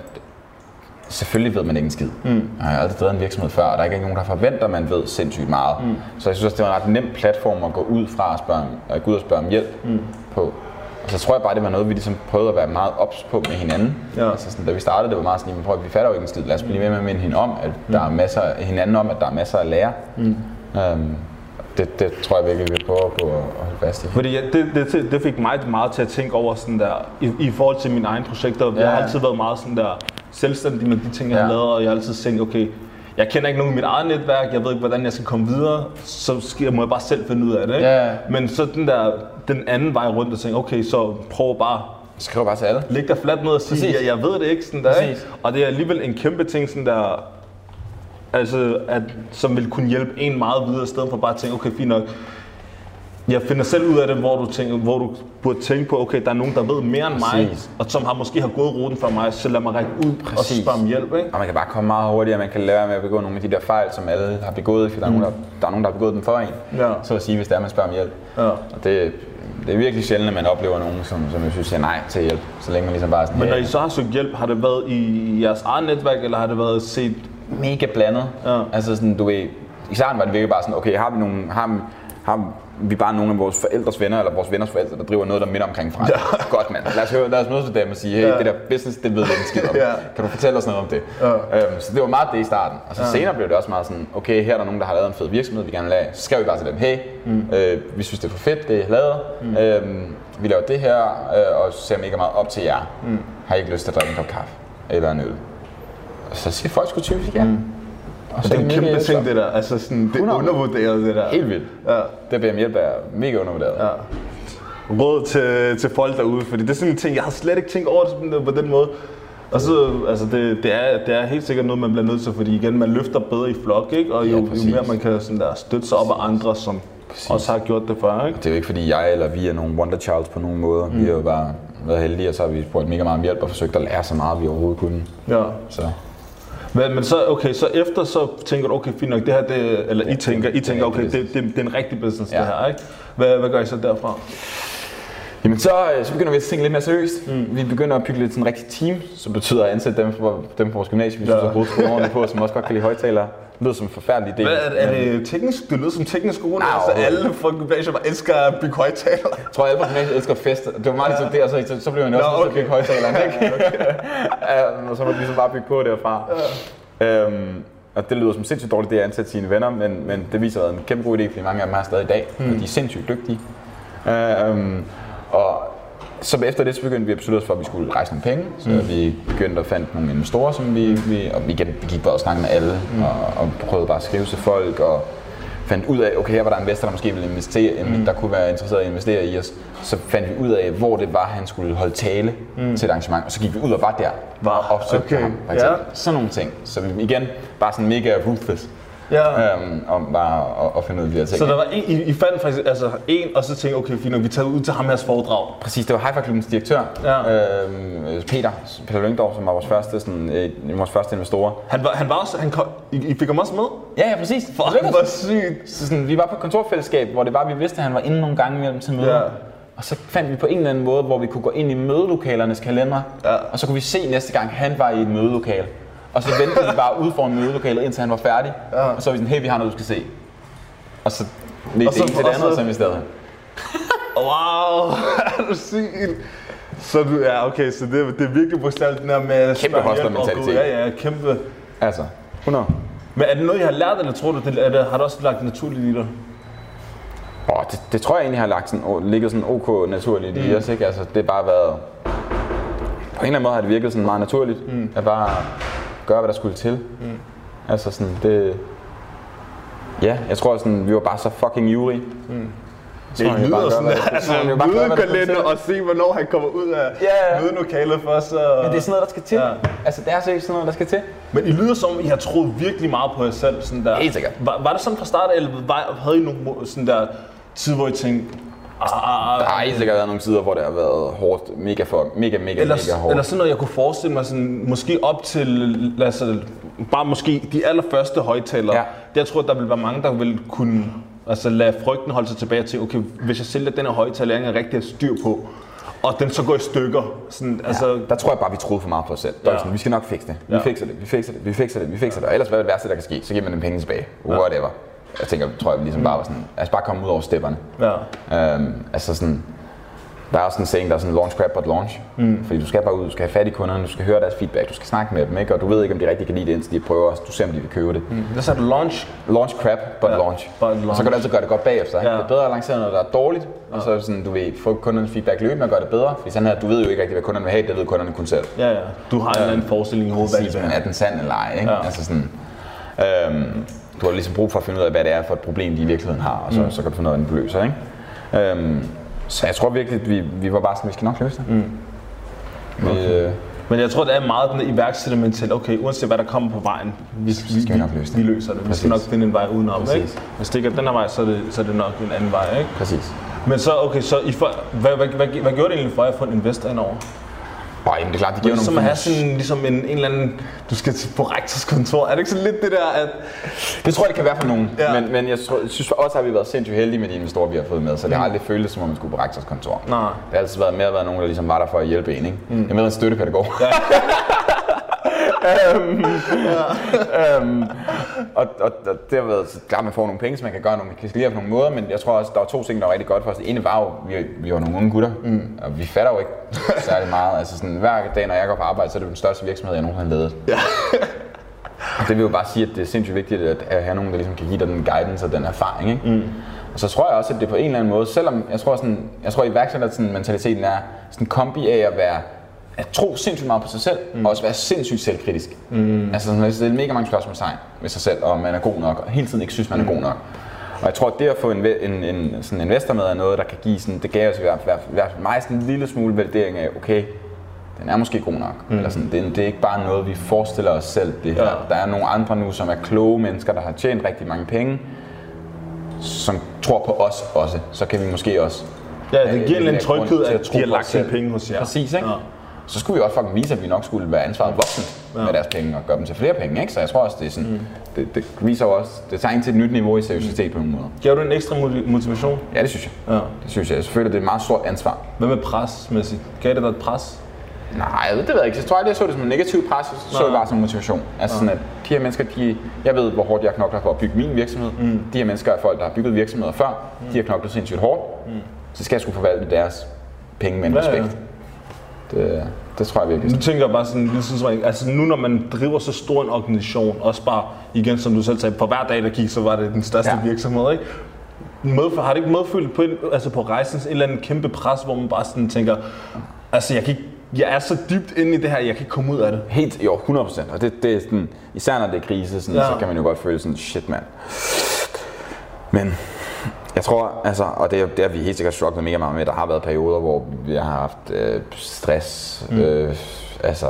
selvfølgelig ved man ikke en skid. Mm. Jeg har aldrig drevet en virksomhed før, og der er ikke nogen, der forventer, at man ved sindssygt meget. Mm. Så jeg synes også, det var en ret nem platform at gå ud fra og spørge, at gå ud og spørge om hjælp mm. på. Og så tror jeg bare, det var noget, vi ligesom prøvede at være meget ops på med hinanden. Ja. Altså sådan, da vi startede, det var meget sådan, at vi fatter jo ikke en skid. Lad os blive ved med at minde hinanden om, at mm. der er masser, hinanden om, at der er masser at lære. Mm. Um, det, det tror jeg virkelig, vi prøver på at holde fast i. Fordi ja, det, det, det fik mig meget til at tænke over sådan der, i, i forhold til mine egne projekter. Ja. Jeg har altid været meget sådan der selvstændig med de ting, jeg ja. har lavet, og jeg har altid tænkt, okay, jeg kender ikke nogen i mit eget netværk, jeg ved ikke, hvordan jeg skal komme videre, så skal, må jeg bare selv finde ud af det. Ikke? Ja. Men så den der, den anden vej rundt og tænke, okay, så prøv bare Skriv bare til alle. Læg dig fladt ned og sige, jeg, jeg ved det ikke. Sådan der, ikke? Og det er alligevel en kæmpe ting, sådan der, altså, at, som vil kunne hjælpe en meget videre, i stedet for bare at tænke, okay, fint nok, jeg finder selv ud af det, hvor du, tænker, hvor du burde tænke på, okay, der er nogen, der ved mere end mig, og som har måske har gået ruten for mig, så lad mig række ud Præcis. og spørge om hjælp. Ikke? Og man kan bare komme meget hurtigere, man kan lære med at begå nogle af de der fejl, som alle har begået, for der er, mm. nogen, der, der er nogen, der har begået dem for en. Ja. Så at sige, hvis det er, man spørger om hjælp. Ja. Og det, det er virkelig sjældent, at man oplever nogen, som, som jeg synes siger nej til hjælp, så længe man ligesom bare sådan, Men når I så har søgt hjælp, har det været i jeres eget netværk, eller har det været set mega blandet. Ja. Altså sådan, du ved, i starten var det virkelig bare sådan, okay, har vi nogle, har, har vi bare nogle af vores forældres venner, eller vores venners forældre, der driver noget, der minder omkring fra. Ja. Godt mand, lad os, høre, lad os mødes med dem og sige, hey, ja. det der business, det ved vi ikke skid om. ja. Kan du fortælle os noget om det? Ja. Øhm, så det var meget det i starten. Og så ja. senere blev det også meget sådan, okay, her er der nogen, der har lavet en fed virksomhed, vi gerne vil lave. Så skrev vi bare til dem, hey, mm. øh, vi synes, det er for fedt, det har lavet. Mm. Øhm, vi laver det her, øh, og ser mega meget op til jer. Mm. Har I ikke lyst til at drikke en kop kaffe? Eller en øl? Og så siger folk sgu typisk ja. Mm. Og så det er en kæmpe ting, det der. Altså sådan, det er undervurderet, det der. Helt vildt. Ja. Det hjælp er mega undervurderet. Ja. Råd til, til folk derude, fordi det er sådan en ting, jeg har slet ikke tænkt over det på den måde. Og så, altså det, det, er, det er helt sikkert noget, man bliver nødt til, fordi igen, man løfter bedre i flok, ikke? Og jo, ja, jo mere man kan sådan der støtte sig op af andre, som præcis. også har gjort det før, ikke? Det er jo ikke, fordi jeg eller vi er nogle wonder childs på nogen måde. Mm. Vi har jo bare været heldige, og så har vi brugt mega meget hjælp og forsøgt at lære så meget, vi overhovedet kunne. Ja. Så. Men, men så, okay, så efter så tænker du, okay, fint nok, det her, det, eller I tænker, I tænker, okay, det, det, det er en rigtig business, ja. det her, ikke? Hvad, hvad gør I så derfra? Jamen så, øh, så begynder vi at tænke lidt mere seriøst. Mm. Vi begynder at bygge lidt sådan en rigtig team, som betyder at ansætte dem fra, dem fra vores gymnasium, vi ja. synes, brugt ordentligt på, som også godt kan lide højtalere. Det lyder som en forfærdelig idé. Hvad, er, er det teknisk? Det lyder som teknisk skole. Nej, altså, alle fra gymnasiet bare elsker bygge højtaler. Jeg tror, alle på gymnasiet elsker fest. Det var meget ligesom det, og så, så blev han også Nå, okay. bygge højtaleren, ikke? ja, og så må du ligesom bare bygge på derfra. Ja. Øhm, og det lyder som sindssygt dårligt, det at ansætte sine venner, men, men det viser være en kæmpe god idé, fordi mange af dem er stadig i dag, mm. og de er sindssygt dygtige. Øhm, og så efter det, så begyndte vi at beslutte os for, at vi skulle rejse nogle penge. Så mm. vi begyndte at finde nogle investorer, som vi, vi og vi, igen, vi gik bare og snakkede med alle, mm. og, og prøvede bare at skrive til folk, og fandt ud af, okay, her var der en investor, der måske ville investere, mm. der kunne være interesseret i at investere i os. Så fandt vi ud af, hvor det var, han skulle holde tale mm. til et arrangement, og så gik vi ud og var der. Var, opsøgte okay, ham, for eksempel. ja. Sådan nogle ting. Så vi, igen, bare sådan mega ruthless. Ja. Øhm, om bare at, at finde ud af de her ting. Så der var en, I, I fandt faktisk altså en, og så tænkte okay, fint, vi tager ud til ham her foredrag. Præcis, det var hi klubbens direktør, Ja. øhm, Peter, Peter Lyngdorf, som var vores første, sådan, øh, vores første investorer. Han var, han var også, han kom, I, I fik ham også med? Ja, ja, præcis. Fuck, Det hvor sygt. Så sådan, vi var på et kontorfællesskab, hvor det var, vi vidste, at han var inde nogle gange imellem til møder. Ja. Og så fandt vi på en eller anden måde, hvor vi kunne gå ind i mødelokalernes kalendere, Ja. og så kunne vi se næste gang, han var i et mødelokale. Og så ventede vi bare ude foran mødelokalet, indtil han var færdig. Ja. Og så var vi sådan, hey, vi har noget, du skal se. Og så så- det ene til det andet, og så- investerede. Wow, er du sygt. Så du, ja, okay, så det, det er virkelig bogstaveligt den her med... Kæmpe gå- Ja, ja, kæmpe. Altså, 100. Men er det noget, I har lært, eller tror du, det, er det, har det også lagt naturligt i dig? Åh, det, det, tror jeg egentlig har lagt sådan, ligget sådan ok naturligt mm. i os, ikke? Altså, det har bare været... På en eller anden måde har det virket sådan meget naturligt. Mm. At bare gøre, hvad der skulle til. Mm. Altså sådan, det... Ja, jeg tror sådan, vi var bare så fucking ivrige. Mm. Det lyder sådan der, mødekalender og se, hvornår han kommer ud af ja. mødelokalet for så... Men det er sådan noget, der skal til. Ja. Altså, det er seriøst sådan noget, der skal til. Men I lyder som, I har troet virkelig meget på jer selv. Sådan der. Helt sikkert. Var, var det sådan fra start, eller var, havde I nogle sådan der tid, hvor I tænkte, ah, Der har helt sikkert været nogle tider, hvor det har været hårdt. Mega, for, mega, mega, eller, mega hårdt. eller sådan noget, jeg kunne forestille mig, sådan, måske op til, lad os, bare måske de allerførste højtalere. Ja. Der tror jeg, der vil være mange, der vil kunne altså, lade frygten holde sig tilbage til, okay, hvis jeg sælger den her højtaler, jeg ikke rigtig styr på, og den så går i stykker. Sådan, altså, Ja, der tror jeg bare, vi troede for meget på os selv. Der Ja. sådan, vi skal nok fikse det. Vi Ja. fikser det, vi fikser det, vi fikser det, vi fikser det. Og ellers hvad er det værste, der kan ske? Så giver man dem penge tilbage. Whatever. Jeg tænker, tror jeg ligesom bare var sådan, os bare komme ud over stepperne. ja. Øhm, altså sådan, der er også en saying, der er sådan launch crap but launch. Mm. Fordi du skal bare ud, du skal have fat i kunderne, du skal høre deres feedback, du skal snakke med dem, ikke? og du ved ikke, om de rigtig kan lide det, indtil de prøver, du ser, om de vil købe det. Mm. Hvad sagde du? Launch? Launch crap, but Ja, launch. but Og så launch. kan du altid gøre det godt bagefter. Ikke? Ja. Det er bedre at lancere noget, der er dårligt, og så er det sådan, du ved, få kundernes feedback løbende og gøre det bedre. Fordi sådan her, du ved jo ikke rigtig, hvad kunderne vil have, det ved kunderne kun selv. Ja, ja. Du har en eller anden forestilling i hovedet, hvad Præcis, det men er. er den sand eller ej, ikke? Ja. Altså sådan, øhm, du har ligesom brug for at finde ud af, hvad det er for et problem, de i virkeligheden har, og så, mm. så kan du finde hvordan du løser, ikke? Øhm, så jeg tror virkelig, at vi, vi var bare sådan, vi skal nok løse det. Mm. Vi, øh, Men jeg tror, det er meget den iværksættermentalitet. Okay, uanset hvad der kommer på vejen, vi, vi, skal vi nok løse det. vi løser det. Vi Præcis. skal nok finde en vej udenom. Præcis. Ikke? Hvis det ikke er den her vej, så er det, så er det nok en anden vej. Ikke? præcis. Men så, okay, så I for, hvad, hvad, hvad, hvad, gjorde det egentlig for jer at få en investor indover? Og jamen, det er klart, det Det giver er nogle som at have sådan, ligesom en, en eller anden, du skal til på rektors kontor. Er det ikke så lidt det der, at... Det tror jeg, det kan være for nogen. Ja. Men, men jeg, tror, jeg synes også, at vi har været sindssygt heldige med de investorer, vi har fået med. Så det har aldrig føltes, som om man skulle på rektors kontor. Nej. Det har altid været mere været nogen, der ligesom var der for at hjælpe en. Ikke? Mm. Jeg er med en støttepædagog. Ja. øhm, øhm, og, og, og, det har været så klart, man får nogle penge, så man kan gøre nogle, kan skrive på nogle måder, men jeg tror også, der var to ting, der var rigtig godt for os. Det ene var jo, vi, vi var nogle unge gutter, mm. og vi fatter jo ikke særlig meget. Altså sådan, hver dag, når jeg går på arbejde, så er det den største virksomhed, jeg nogensinde har ledet. Ja. Og det vil jo bare sige, at det er sindssygt vigtigt at, have nogen, der ligesom kan give dig den guidance og den erfaring. Ikke? Mm. Og så tror jeg også, at det på en eller anden måde, selvom jeg tror, sådan, jeg tror at iværksætter sådan, mentaliteten er sådan en kombi af at være at tro sindssygt meget på sig selv, mm. og også være sindssygt selvkritisk. Mm. Altså sådan, det er mega mange spørgsmålstegn med sig selv, og man er god nok, og hele tiden ikke synes, man er god nok. Og jeg tror, at det at få en, en, en sådan en investor med er noget, der kan give sådan, det gav os i hvert fald, mig sådan en lille smule validering af, okay, den er måske god nok. Mm. Eller sådan, det, er- det er ikke bare noget, vi forestiller os selv, det her. Ja. Der er nogle andre nu, som er kloge mennesker, der har tjent rigtig mange penge, som tror på os også. Så kan vi måske også... Ja, det giver en tryghed, at tro de har lagt sine penge hos jer. Præcis, ikke? Ja. Så skulle vi også fucking vise, at vi nok skulle være ansvaret voksen ja. med deres penge og gøre dem til flere penge, ikke? Så jeg tror også, det er sådan, mm. det, det, viser også, det tager ind til et nyt niveau i seriøsitet på nogle måder. Giver du en ekstra motiv- motivation? Ja, det synes jeg. Ja. Det synes jeg. Selvfølgelig, det er et meget stort ansvar. Hvad med presmæssigt? Gav det dig et pres? Nej, det ved jeg ikke. Jeg tror aldrig, jeg så det som en negativ pres. Jeg så det bare som motivation. Altså sådan, at de her mennesker, de, jeg ved, hvor hårdt jeg knokler for at bygge min virksomhed. Mm. De her mennesker er folk, der har bygget virksomheder før. Mm. De har knoklet sindssygt hårdt. Mm. Så skal jeg skulle forvalte deres penge med en Ja, ja. Det, det tror jeg virkelig. Nu tænker jeg bare sådan, sådan, altså nu når man driver så stor en organisation, også bare igen, som du selv sagde, på hver dag der gik, så var det den største Ja. virksomhed, ikke? Medfør, har det ikke medfølt på, altså på rejsen en eller anden kæmpe pres, hvor man bare sådan tænker, altså jeg kan ikke, jeg er så dybt inde i det her, jeg kan ikke komme ud af det. Helt, jo, 100%. Og det, det er sådan, især når det er krise, sådan, Ja. så kan man jo godt føle sådan, shit mand. Men jeg tror, altså, og det, er- det har vi helt sikkert strugglet mega meget med, der har været perioder, hvor vi har haft øh, stress, mm. øh, altså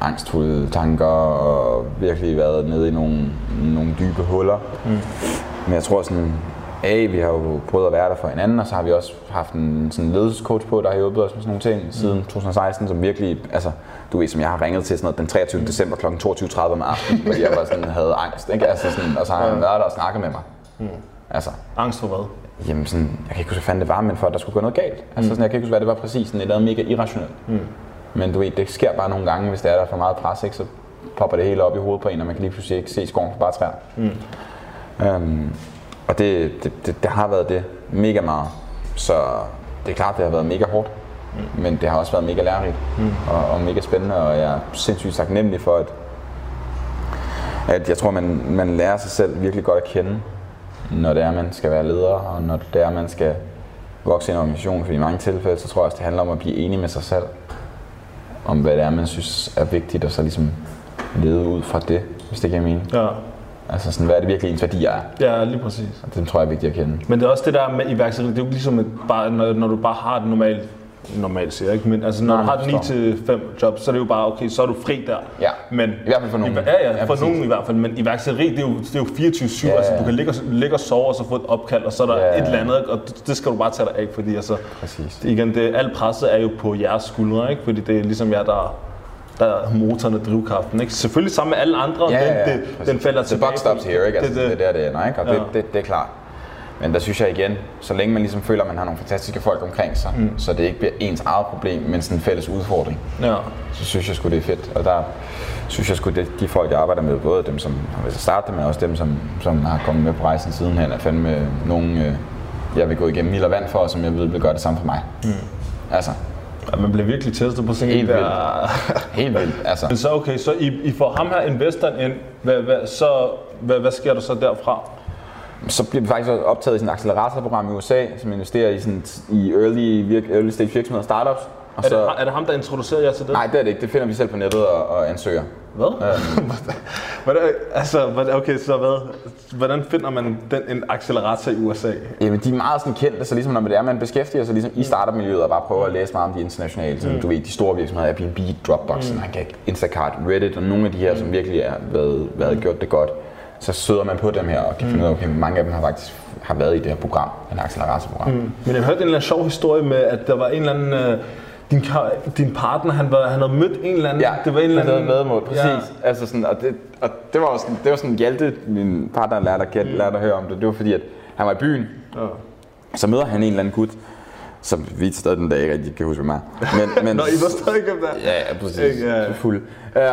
angstfulde tanker og virkelig været nede i nogle, nogle dybe huller. Mm. Men jeg tror sådan, A, vi har jo prøvet at være der for hinanden, og så har vi også haft en sådan ledelsescoach på, der har hjulpet os med sådan nogle ting siden 2016, som virkelig, altså, du ved, som jeg har ringet til sådan noget den 23. Mm. december kl. 22.30 om aftenen, fordi jeg var sådan, havde angst, ikke? Altså sådan, og så har han været der og snakket med mig. Mm. Altså, Angst for hvad? jamen sådan, jeg kan ikke huske, hvad fanden det var, men for at der skulle gå noget galt. Altså sådan, jeg kan ikke huske, hvad det var præcis, sådan et eller andet mega irrationelt. Mm. Men du ved, det sker bare nogle gange, hvis der er der er for meget pres, ikke, så popper det hele op i hovedet på en, og man kan lige pludselig ikke se skoven for bare træer. Mm. Um, og det, det, det, det, har været det mega meget. Så det er klart, det har været mega hårdt. Mm. Men det har også været mega lærerigt mm. og, og mega spændende, og jeg er sindssygt taknemmelig for, at, at jeg tror, man, man lærer sig selv virkelig godt at kende, når det er, man skal være leder, og når det er, man skal vokse i en organisation. Fordi i mange tilfælde, så tror jeg også, det handler om at blive enig med sig selv. Om hvad det er, man synes er vigtigt, og så ligesom lede ud fra det, hvis det giver mening. Ja, Altså sådan, hvad er det virkelig ens værdier er? ja lige præcis. Og det tror jeg er vigtigt at kende. Men det er også det der med iværksætteri, det er jo ligesom et, bare, når, når du bare har et normalt, normalt siger ikke, men altså når Nej, du har jeg et forstår. 9-5 job, så er det jo bare, okay, så er du fri der. Ja, men, i hvert fald for nogen. Ja, ja, Ja, for præcis. nogen i hvert fald, men iværksætteri, det er jo, det er jo 24-7, Ja, altså ja. du kan ligge og, ligge og sove, og så få et opkald, og så er der Ja, ja. et eller andet, og det, det skal du bare tage dig af, fordi altså, Præcis. det, igen, det, alt presset er jo på jeres skuldre, ikke? fordi det er ligesom jer, der der er motoren og drivkraften. Ikke? Selvfølgelig sammen med alle andre, Ja, ja, ja, den, det, den falder The tilbage. buck stops here, ikke? Altså, det, det, det er der, det ender, ikke? Og Ja. det, det, det er klart. Men der synes jeg igen, så længe man ligesom føler, at man har nogle fantastiske folk omkring sig, mm. så det ikke bliver ens eget problem, men sådan en fælles udfordring, Ja. så synes jeg sgu, det er fedt. Og der synes jeg sgu, det de folk, jeg arbejder med, både dem, som har været startet med, og også dem, som, som har kommet med på rejsen sidenhen, er fandme nogen, øh, jeg vil gå igennem ild og vand for, og som jeg ved vil gøre det samme for mig. Mm. Altså, ja. Man bliver virkelig testet på sådan en Helt der... helt vildt. Altså, Men så okay, så I, I får ham her investoren ind, hvad, hvad, så, hvad, hvad sker der så derfra? Så bliver vi faktisk optaget i sådan et acceleratorprogram i USA, som investerer i, sådan, i early, virk, early stage virksomheder og startups. Og Er så, det, er det ham, der introducerer jer til det? nej, det er det ikke. Det finder vi selv på nettet og, og ansøger. Hvad? hvordan, altså, okay, så hvad? Hvordan finder man den, en accelerator i USA? Jamen, de er meget sådan kendte, så ligesom når det er, man beskæftiger sig ligesom i startup-miljøet og bare prøver at læse meget om de internationale, så, du ved, de store virksomheder, Airbnb, Dropbox, mm. Instacart, Reddit og nogle af de her, som virkelig er været, været gjort det godt, så søger man på dem her og kan finde ud af, okay, mange af dem har faktisk har været i det her program, en acceleratorprogram. Mm. Men jeg hørte en eller anden sjov historie med, at der var en eller anden... Øh, din, din partner, han, var, han havde mødt en eller anden... Ja, det var en eller han lavede anden... vedmål, præcis. Ja. Altså sådan, og, det, og det var sådan, det var sådan Hjalte, min partner lærte at, kende, lærte at høre om det. Det var fordi, at han var i byen, Ja. så møder han en eller anden gut, som vi stadig den dag ikke rigtig kan huske, er. Men, men, Nå, I var stadig om der? Ja, ja, præcis. Ikke, ja. Så fuld.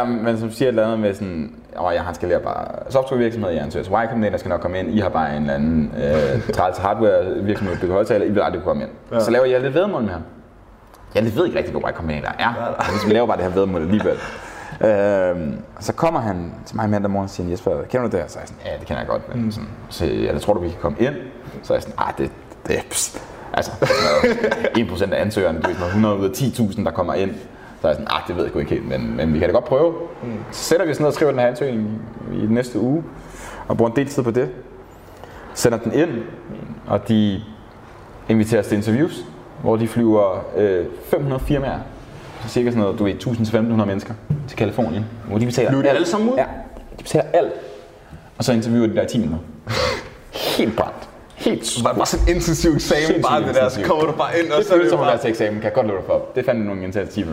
Um, men som siger et eller andet med sådan, åh, ja, han skal lære bare softwarevirksomhed, jeg ansøger til Y Combinator, skal nok komme ind, I har bare en eller anden øh, træls hardware virksomhed, bygger højtaler, I vil aldrig kunne komme ind. Ja. Så laver jeg lidt vedmål med ham. Jeg ved ikke rigtig, hvad Y Combinator er, men vi laver bare det her vedmål alligevel. Øhm, så kommer han til mig mandag morgen og siger, Jesper, kender du det her? Så er jeg sådan, ja, det kender jeg godt. Men sådan, så jeg, jeg tror du, vi kan komme ind? Så er jeg sådan, ah, det, det er pst. Altså, sådan noget, 1% af ansøgerne, sådan noget 100 ud af 10.000, der kommer ind. Så er jeg sådan, ah, det ved jeg ikke helt, men, men vi kan da godt prøve. Så sætter vi os ned og skriver den her ansøgning i den næste uge, og bruger en del tid på det. Sender den ind, og de inviterer os til interviews, hvor de flyver øh, 500 firmaer, så cirka sådan noget, du ved, 1000-1500 mennesker til Kalifornien, hvor de betaler Flyver alt. alle sammen ud? Ja, de betaler alt. Og så interviewer de der i 10 minutter. Helt brændt. Helt Det var bare sådan en intensiv eksamen, bare det der, så kommer du bare ind, og det så er det som at bare... til eksamen, kan jeg godt love dig for. Det fandt nogle intense 10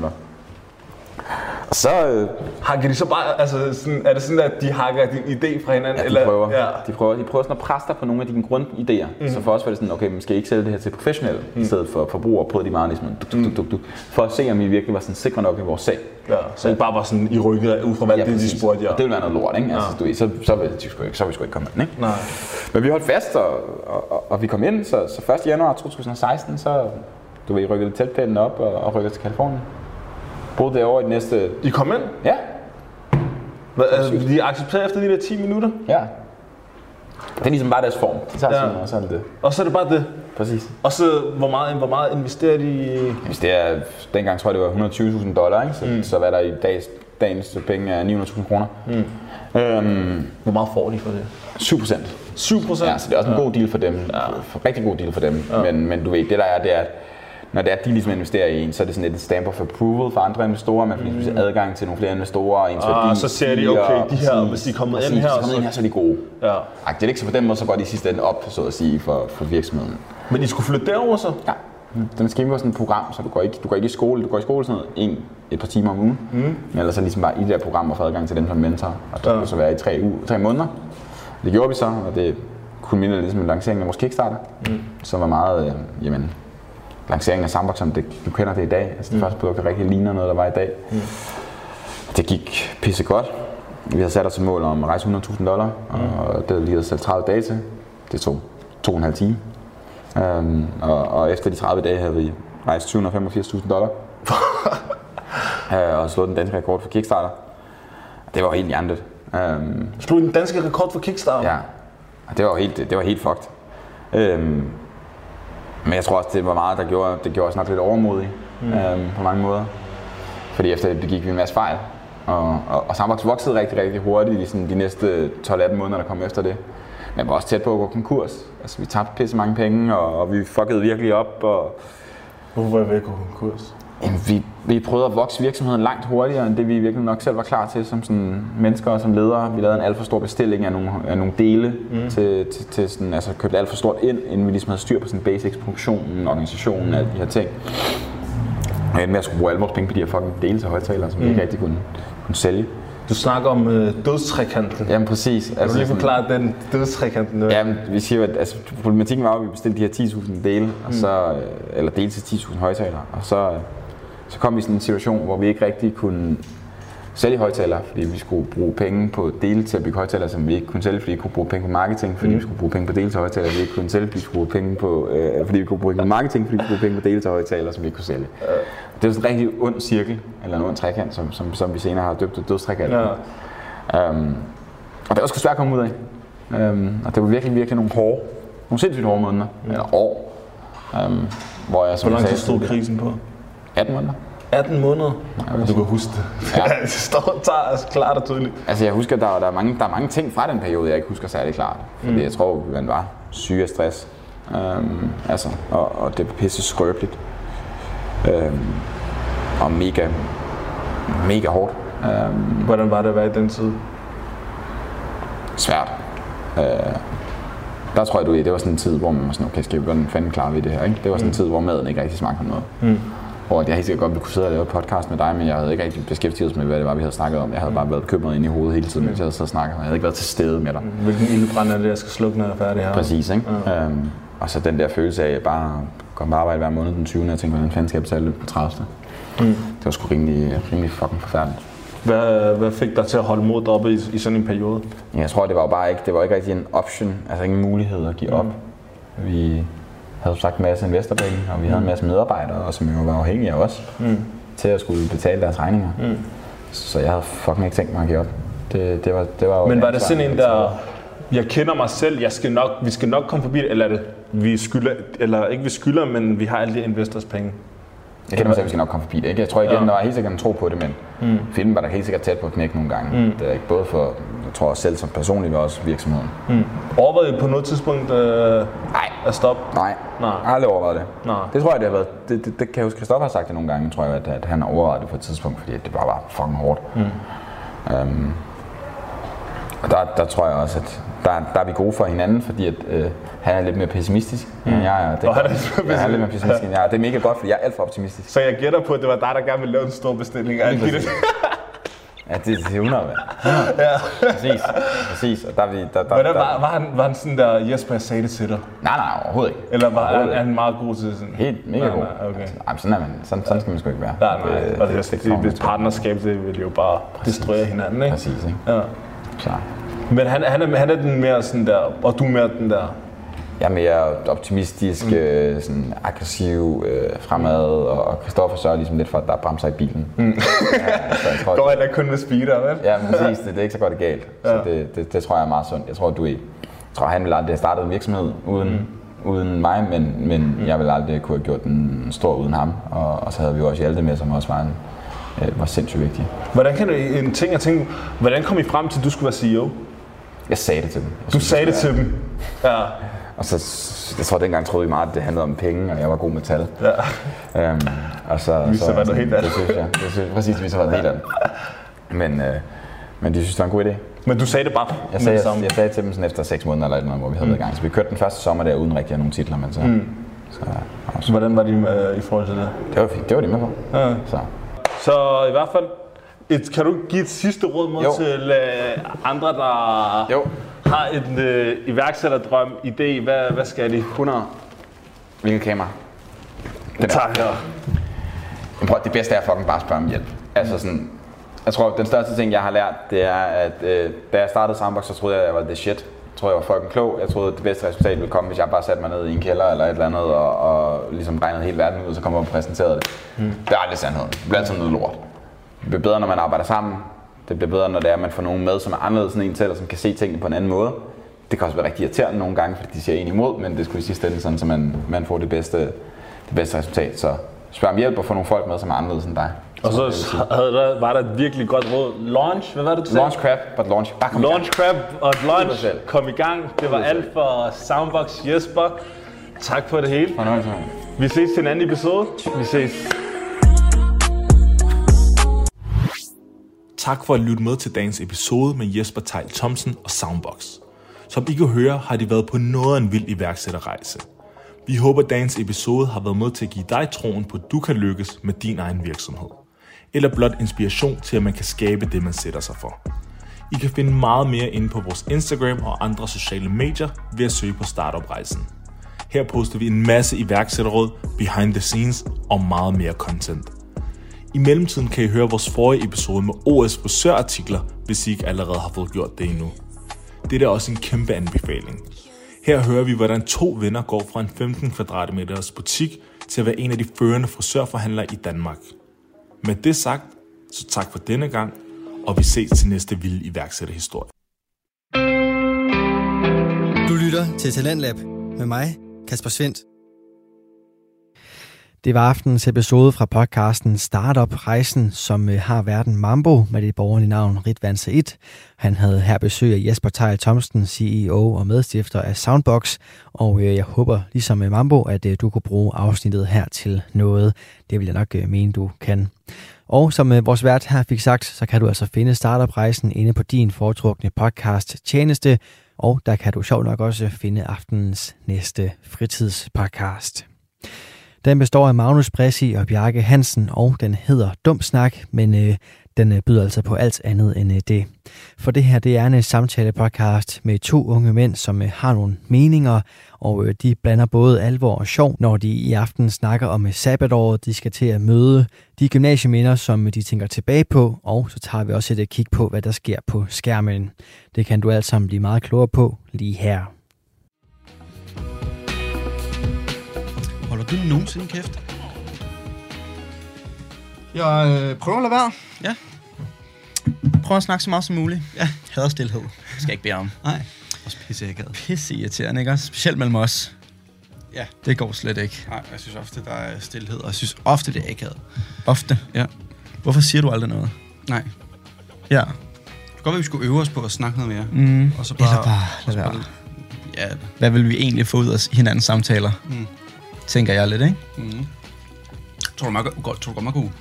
Så, øh, Hakker de så bare, altså sådan, er det sådan, at de hakker din idé fra hinanden? Ja, de eller? prøver. Ja. De prøver, de prøver sådan at presse dig på nogle af dine grundidéer. Mm. Så for os var det sådan, okay, man skal ikke sælge det her til professionelle, mm. i stedet for forbrugere, prøvede de meget ligesom, duk, duk, duk, duk, for at se, om vi virkelig var sådan sikre nok i vores sag. ja. Så ikke bare var sådan i rykket ud fra, hvad ja, det, de spurgte jer. Og det ville være noget lort, ikke? Altså, du, ved, så, så, ville sgu ikke, så vi sgu ikke komme ind, ikke? Nej. Men vi holdt fast, og, og, og, og vi kom ind, så, så 1. januar 2016, så du ved, rykkede teltpælen op og, og rykkede til Kalifornien. Boede derovre i de næste... I kom ind? Ja, Hvad, altså, de accepterede efter de der 10 minutter? ja. Det er ligesom bare deres form. De tager Ja. ja. sådan, og så er det det. Og så er det bare det. Præcis. Og så, hvor meget, hvor meget investerer de i... Hvis det er, dengang tror jeg, det var 120.000 dollar, ikke? Så, mm. så hvad der i dags, dagens penge er 900.000 kroner. Mm. Øhm, Hvor meget får de for det? 7 procent. 7 procent? Ja, så det er også en god deal for dem. Ja. Rigtig god deal for dem. Ja. Men, men du ved, det der er, det er, at når det er, at de ligesom investerer i en, så er det sådan et stamp of approval for andre investorer. Man får ligesom adgang til nogle flere investorer, og ens Ah, værdi så ser de, okay, de her, hvis de er kommet ind her, er så- ind her, så er de gode. Ja. Agtigt, ikke? Så på den måde, så går de i sidste ende op, så at sige, for, for virksomheden. Men I skulle flytte derover så? Ja. Den skal være sådan et program, så du går ikke, du går ikke i skole. Du går i skole sådan noget, en, et par timer om ugen. Mm. Men ellers så ligesom bare i det der program og få adgang til dem som mentor. Og det Ja. så være i tre, uge, tre måneder. Det gjorde vi så, og det kunne minde ligesom en lancering af vores Kickstarter. Mm. Som var meget, øh, jamen, lanceringen af Sandbox, som det, du kender det i dag. Altså det mm. første produkt, der rigtig ligner noget, der var i dag. Mm. Det gik pisse godt. Vi havde sat os et mål om at rejse 100.000 dollar, mm. og det havde lige sat 30 dage til. Det tog to og en halv time. Um, og, og efter de 30 dage havde vi rejst 785.000 dollar. uh, og slået den danske rekord for Kickstarter. Det var jo helt hjernedødt. Um, Slog den danske rekord for Kickstarter? ja, det var helt, det var helt fucked. Um, men jeg tror også, det var meget, der gjorde, det gjorde os nok lidt overmodige mm. um, på mange måder. Fordi efter det begik vi en masse fejl. Og, og, og Sandbox voksede rigtig, rigtig hurtigt i sådan de næste 12-18 måneder, der kom efter det. Men var også tæt på at gå konkurs. Altså, vi tabte pisse mange penge, og, og vi fuckede virkelig op. Og, Hvorfor var I ved at gå konkurs? Jamen, vi, vi prøvede at vokse virksomheden langt hurtigere, end det vi virkelig nok selv var klar til som sådan mennesker og som ledere. Vi lavede en alt for stor bestilling af nogle, af nogle dele mm. til, til, til sådan, altså købte alt for stort ind, inden vi ligesom havde styr på sådan basics, produktionen, organisationen, alle de her ting. Og jeg skulle bruge alle vores penge på de her fucking dele til højtalere, som vi ikke rigtig kunne, kunne sælge. Du snakker om øh, dødstrekanten. Jamen præcis. Kan du lige forklare den dødstrekanten? der? Jamen, vi siger at altså, problematikken var at vi bestilte de her 10.000 dele, og så, øh, eller dele til 10.000 højtalere, og så, øh, så kom vi i sådan en situation, hvor vi ikke rigtig kunne sælge højtalere, fordi vi skulle bruge penge på dele til at bygge højtalere, som vi ikke kunne sælge, fordi vi kunne bruge penge på marketing, fordi mm. vi skulle bruge penge på dele til højtalere, vi ikke kunne sælge, fordi vi skulle bruge penge på, øh, fordi vi kunne bruge penge på marketing, fordi vi skulle bruge penge på dele til højtalere, som vi ikke kunne sælge. Det var sådan en rigtig ond cirkel, eller en ond trekant, som, som, som vi senere har døbt dødstrekanten. Ja. Um, og det var sgu svært at komme ud af. Um, og det var virkelig, virkelig nogle hårde, nogle sindssygt hårde måneder, mm. eller år. Um, hvor jeg, som Hvor lang tid stod krisen på? 18 måneder. 18 måneder. Du kan huske det. Ja. Det står tager altså klart og tydeligt. Altså jeg husker, der, der, er mange, der er mange ting fra den periode, jeg ikke husker særlig klart. Fordi mm. jeg tror, man var syg af stress. Um, altså, og, og det var pisse skrøbeligt. Um, og mega, mega hårdt. Um, Hvordan var det at være i den tid? svært. Øh, der tror jeg, du det var sådan en tid, hvor man var sådan, okay, skal vi, hvordan fanden klarer vi det her? Ikke? Det var sådan en tid, hvor maden ikke rigtig smagte noget. Mm. Hvor jeg helt sikkert godt ville kunne sidde og lave et podcast med dig, men jeg havde ikke rigtig beskæftiget os med, hvad det var, vi havde snakket om. Jeg havde bare været bekymret ind i hovedet hele tiden, mens jeg havde siddet og snakket. Jeg havde ikke været til stede med dig. Hvilken ildbrand er det, jeg skal slukke, når jeg er færdig her? Præcis, ikke? Ja. Øhm, og så den der følelse af, at jeg bare kom på arbejde hver måned den 20. og tænkte, hvordan fanden skal jeg betale det på 30. Mm. Det var sgu rimelig, rimelig fucking forfærdeligt. Hvad, hvad fik dig til at holde mod oppe i, i sådan en periode? Jeg tror, det var jo bare ikke, det var ikke rigtig en option, altså ingen mulighed at give op. Vi havde som sagt en masse investorpenge, og vi havde en masse medarbejdere, og som jo var afhængige af os, mm. til at skulle betale deres regninger. Mm. Så jeg havde fucking ikke tænkt mig at give op. Det, det var, det var jo Men var det ansvar, sådan en, der... Jeg kender mig selv, jeg skal nok, vi skal nok komme forbi det, eller er det, vi skylder, eller ikke vi skylder, men vi har alle de investors penge. Jeg kender mig selv, at vi skal nok komme forbi det. Ikke? Jeg tror igen, ja. der var helt sikkert en tro på det, men mm. filmen var der helt sikkert tæt på at knække nogle gange. Mm. Det er ikke både for, jeg tror selv som personligt, og også virksomheden. Mm. Overvejede I på noget tidspunkt øh, Nej. at stoppe? Nej, Nej. jeg har aldrig overvejet det. Nej. Det tror jeg, det har været. Det, det, det kan jeg huske, Christoffer har sagt det nogle gange, tror jeg, at, at han har overvejet det på et tidspunkt, fordi det bare var fucking hårdt. Mm. Um, og der, der tror jeg også, at der, der er vi gode for hinanden, fordi at, øh, han er lidt mere pessimistisk end jeg er. Det, Og han er lidt mere ja, han er lidt mere pessimistisk end jeg er. Det er mega godt, fordi jeg er alt for optimistisk. Så jeg gætter på, at det var dig, der gerne ville lave en stor bestilling af. Ja, det, det er 100, mand. 100. Ja. Præcis, præcis. Og der, er der, der, der, var, var, han, var han sådan der, Jesper, sagde det til dig? Nej, nej, overhovedet ikke. Eller var han, han meget god til sådan? Helt mega Nej, god. nej, okay. Altså, ej, men sådan, er man, sådan, sådan skal man sgu ikke være. Nej, nej, det, og det, det, det, det, sgu. partnerskab, det vil jo bare destruere hinanden, ikke? Præcis, ikke? Ja. Så. Men han, han, er, han er den mere sådan der, og du er mere den der, Jeg er mere optimistisk, mm. øh, sådan aggressiv, øh, fremad, og, og Christoffer sørger ligesom lidt for, at der er bremser i bilen. Mm. ja, så jeg tror, går heller kun med speeder, vel? Ja, men præcis. Det, det er ikke så godt galt. Ja. Så det, det, det, tror jeg er meget sundt. Jeg tror, du er, jeg tror, han ville aldrig have startet en virksomhed uden, mm. uden mig, men, men mm. jeg ville aldrig kunne have gjort den stor uden ham. Og, og så havde vi jo også Hjalte med, som også var, en, øh, var sindssygt vigtig. Hvordan kan du, en ting jeg tænker, hvordan kom I frem til, at du skulle være CEO? Jeg sagde det til dem. Jeg Du synes, sagde det til dem. Ja. Og så, jeg tror, dengang troede vi meget, at det handlede om penge, og jeg var god med tal. ja. Øhm, og så, sig at være noget helt Det andet. synes jeg. Det synes, præcis, det være noget helt andet. Men, øh, men de synes, det var en god idé. Men du sagde det bare Jeg sagde, det jeg, jeg sagde til dem sådan efter 6 måneder eller et eller andet, hvor vi havde i gang. Så vi kørte den første sommer der uden rigtig nogen titler, men så, mm. så, Så hvordan var de øh, i forhold til det? det var. Det var de med på. Ja. Så. Så i hvert fald, et, kan du give et sidste råd Jo. til øh, andre, der Jo. Har en øh, iværksætterdrøm, idé? Hvad, hvad skal de? 100. Hvilket kamera? Den Tak her. Prøv, det bedste er fucking bare at spørge om hjælp. Altså sådan, jeg tror, den største ting, jeg har lært, det er, at øh, da jeg startede Sandbox, så troede jeg, at jeg var the shit. Jeg troede, jeg var fucking klog. Jeg troede, at det bedste resultat ville komme, hvis jeg bare satte mig ned i en kælder eller et eller andet, og, og ligesom regnede hele verden ud, og så kom jeg og præsenterede det. Mm. Det er aldrig sandheden. Det bliver altid noget lort. Det bliver bedre, når man arbejder sammen. Det bliver bedre, når det er, at man får nogen med, som er anderledes end en selv, og som kan se tingene på en anden måde. Det kan også være rigtig irriterende nogle gange, fordi de siger en imod, men det skulle i sidste ende sådan, så man, man får det bedste, det bedste resultat. Så spørg om hjælp og få nogle folk med, som er anderledes end dig. Og så havde der, var der et virkelig godt råd. Launch, hvad var det, du sagde? Launch crap, but launch. Bare kom. Launch Crab og launch. 100%. Kom i gang. Det var alt for Soundbox Jesper. Tak for det hele. Fornøjelse. Vi ses til en anden episode. Vi ses. Tak for at lytte med til dagens episode med Jesper Tejl Thomsen og Soundbox. Som I kan høre, har de været på noget af en vild iværksætterrejse. Vi håber, at dagens episode har været med til at give dig troen på, at du kan lykkes med din egen virksomhed. Eller blot inspiration til, at man kan skabe det, man sætter sig for. I kan finde meget mere inde på vores Instagram og andre sociale medier ved at søge på Startup-rejsen. Her poster vi en masse iværksætterråd, behind the scenes og meget mere content. I mellemtiden kan I høre vores forrige episode med OS frisørartikler, hvis I ikke allerede har fået gjort det endnu. Det er også en kæmpe anbefaling. Her hører vi, hvordan to venner går fra en 15 kvadratmeters butik til at være en af de førende frisørforhandlere i Danmark. Med det sagt, så tak for denne gang, og vi ses til næste vilde iværksætterhistorie. Du lytter til Talentlab med mig, Kasper Svendt. Det var aftenens episode fra podcasten Startup Rejsen, som øh, har verden Mambo med det borgerlige navn Ritvan Said. Han havde her besøg af Jesper Tejl Thomsen, CEO og medstifter af Soundbox, og øh, jeg håber ligesom med Mambo, at du kunne bruge afsnittet her til noget. Det vil jeg nok mene, du kan. Og som vores vært her fik sagt, så kan du altså finde Startup-rejsen inde på din foretrukne podcast-tjeneste, og der kan du sjovt nok også finde aftenens næste fritidspodcast. Den består af Magnus Bressi og Bjarke Hansen, og den hedder Dum Snak, men øh, den øh, byder altså på alt andet end øh, det. For det her, det er en øh, samtale-podcast med to unge mænd, som øh, har nogle meninger, og øh, de blander både alvor og sjov, når de i aften snakker om øh, sabbatåret, de skal til at møde de gymnasieminder, som øh, de tænker tilbage på, og så tager vi også et øh, kig på, hvad der sker på skærmen. Det kan du alt sammen blive meget klogere på lige her. Du nogensinde kæft? Jeg øh, prøver at lade være. Ja. Prøv at snakke så meget som muligt. Ja. Hader stillhed. Skal jeg ikke bede om. Nej. Også pisse akavet. Pisse irriterende, ikke også? Specielt mellem os. Ja. Det går slet ikke. Nej, jeg synes ofte, der er stillhed, og jeg synes ofte, det er akavet. Ofte. Ja. Hvorfor siger du aldrig noget? Nej. Ja. Det godt være, vi skulle øve os på at snakke noget mere. Mm. Og så bare... Eller bare lade være. Ja. Hvad vil vi egentlig få ud af hinandens samtaler? Mm. Tænker jeg lidt, ikke? Mm. Tror du, man godt, tror du godt, man kunne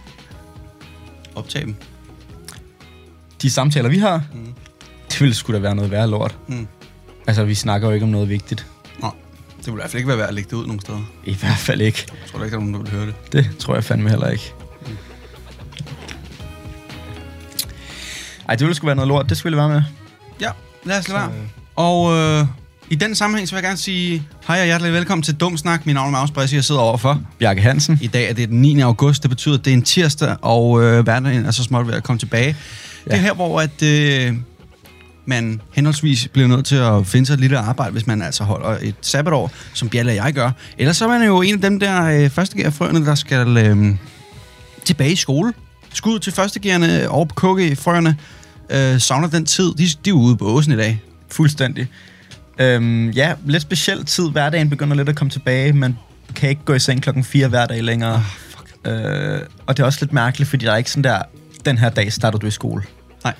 optage dem? De samtaler, vi har, Mm. det ville sgu da være noget værre lort. Mm. Altså, vi snakker jo ikke om noget vigtigt. Nå, det ville i hvert fald ikke være værd at lægge det ud nogen steder. I hvert fald ikke. Jeg tror ikke, der er nogen, der vil høre det. Det tror jeg fandme heller ikke. Ej, det ville sgu være noget lort. Det skulle være med. Ja, lad os lade være. Og øh, i den sammenhæng, så vil jeg gerne sige hej og hjertelig velkommen til Dum Snak. Mit navn er Magnus Bressi, jeg sidder overfor. Bjarke Hansen. I dag er det den 9. august, det betyder, at det er en tirsdag, og øh, hverdagen er så småt ved at komme tilbage. Ja. Det er her, hvor at, øh, man henholdsvis bliver nødt til at finde sig et lille arbejde, hvis man altså holder et sabbatår, som Bjalle og jeg gør. Ellers så er man jo en af dem der øh, førstegærfrøerne, der skal øh, tilbage i skole. Skud til førstegærerne på KG-frøerne. Øh, savner den tid. De, de er ude på åsen i dag. Fuldstændig. Øhm, ja, lidt speciel tid. Hverdagen begynder lidt at komme tilbage. Man kan ikke gå i seng klokken 4 hver dag længere. Oh, fuck. Øh, og det er også lidt mærkeligt, fordi der er ikke sådan der, den her dag starter du i skole. Nej.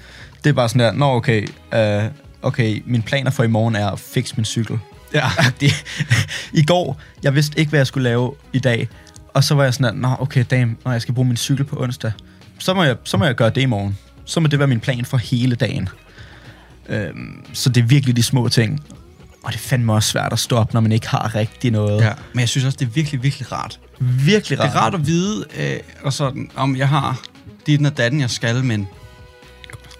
Det er bare sådan der, nå okay, øh, okay, min planer for i morgen er at fikse min cykel. Ja. I går, jeg vidste ikke, hvad jeg skulle lave i dag. Og så var jeg sådan der, nå okay, damn, når jeg skal bruge min cykel på onsdag. Så må jeg, så må jeg gøre det i morgen. Så må det være min plan for hele dagen. Øhm, så det er virkelig de små ting. Og det er fandme også svært at stå op, når man ikke har rigtig noget. ja. Men jeg synes også, det er virkelig, virkelig rart. Virkelig Det rart. er rart at vide, øh, og sådan, om jeg har dit og datten, jeg skal, men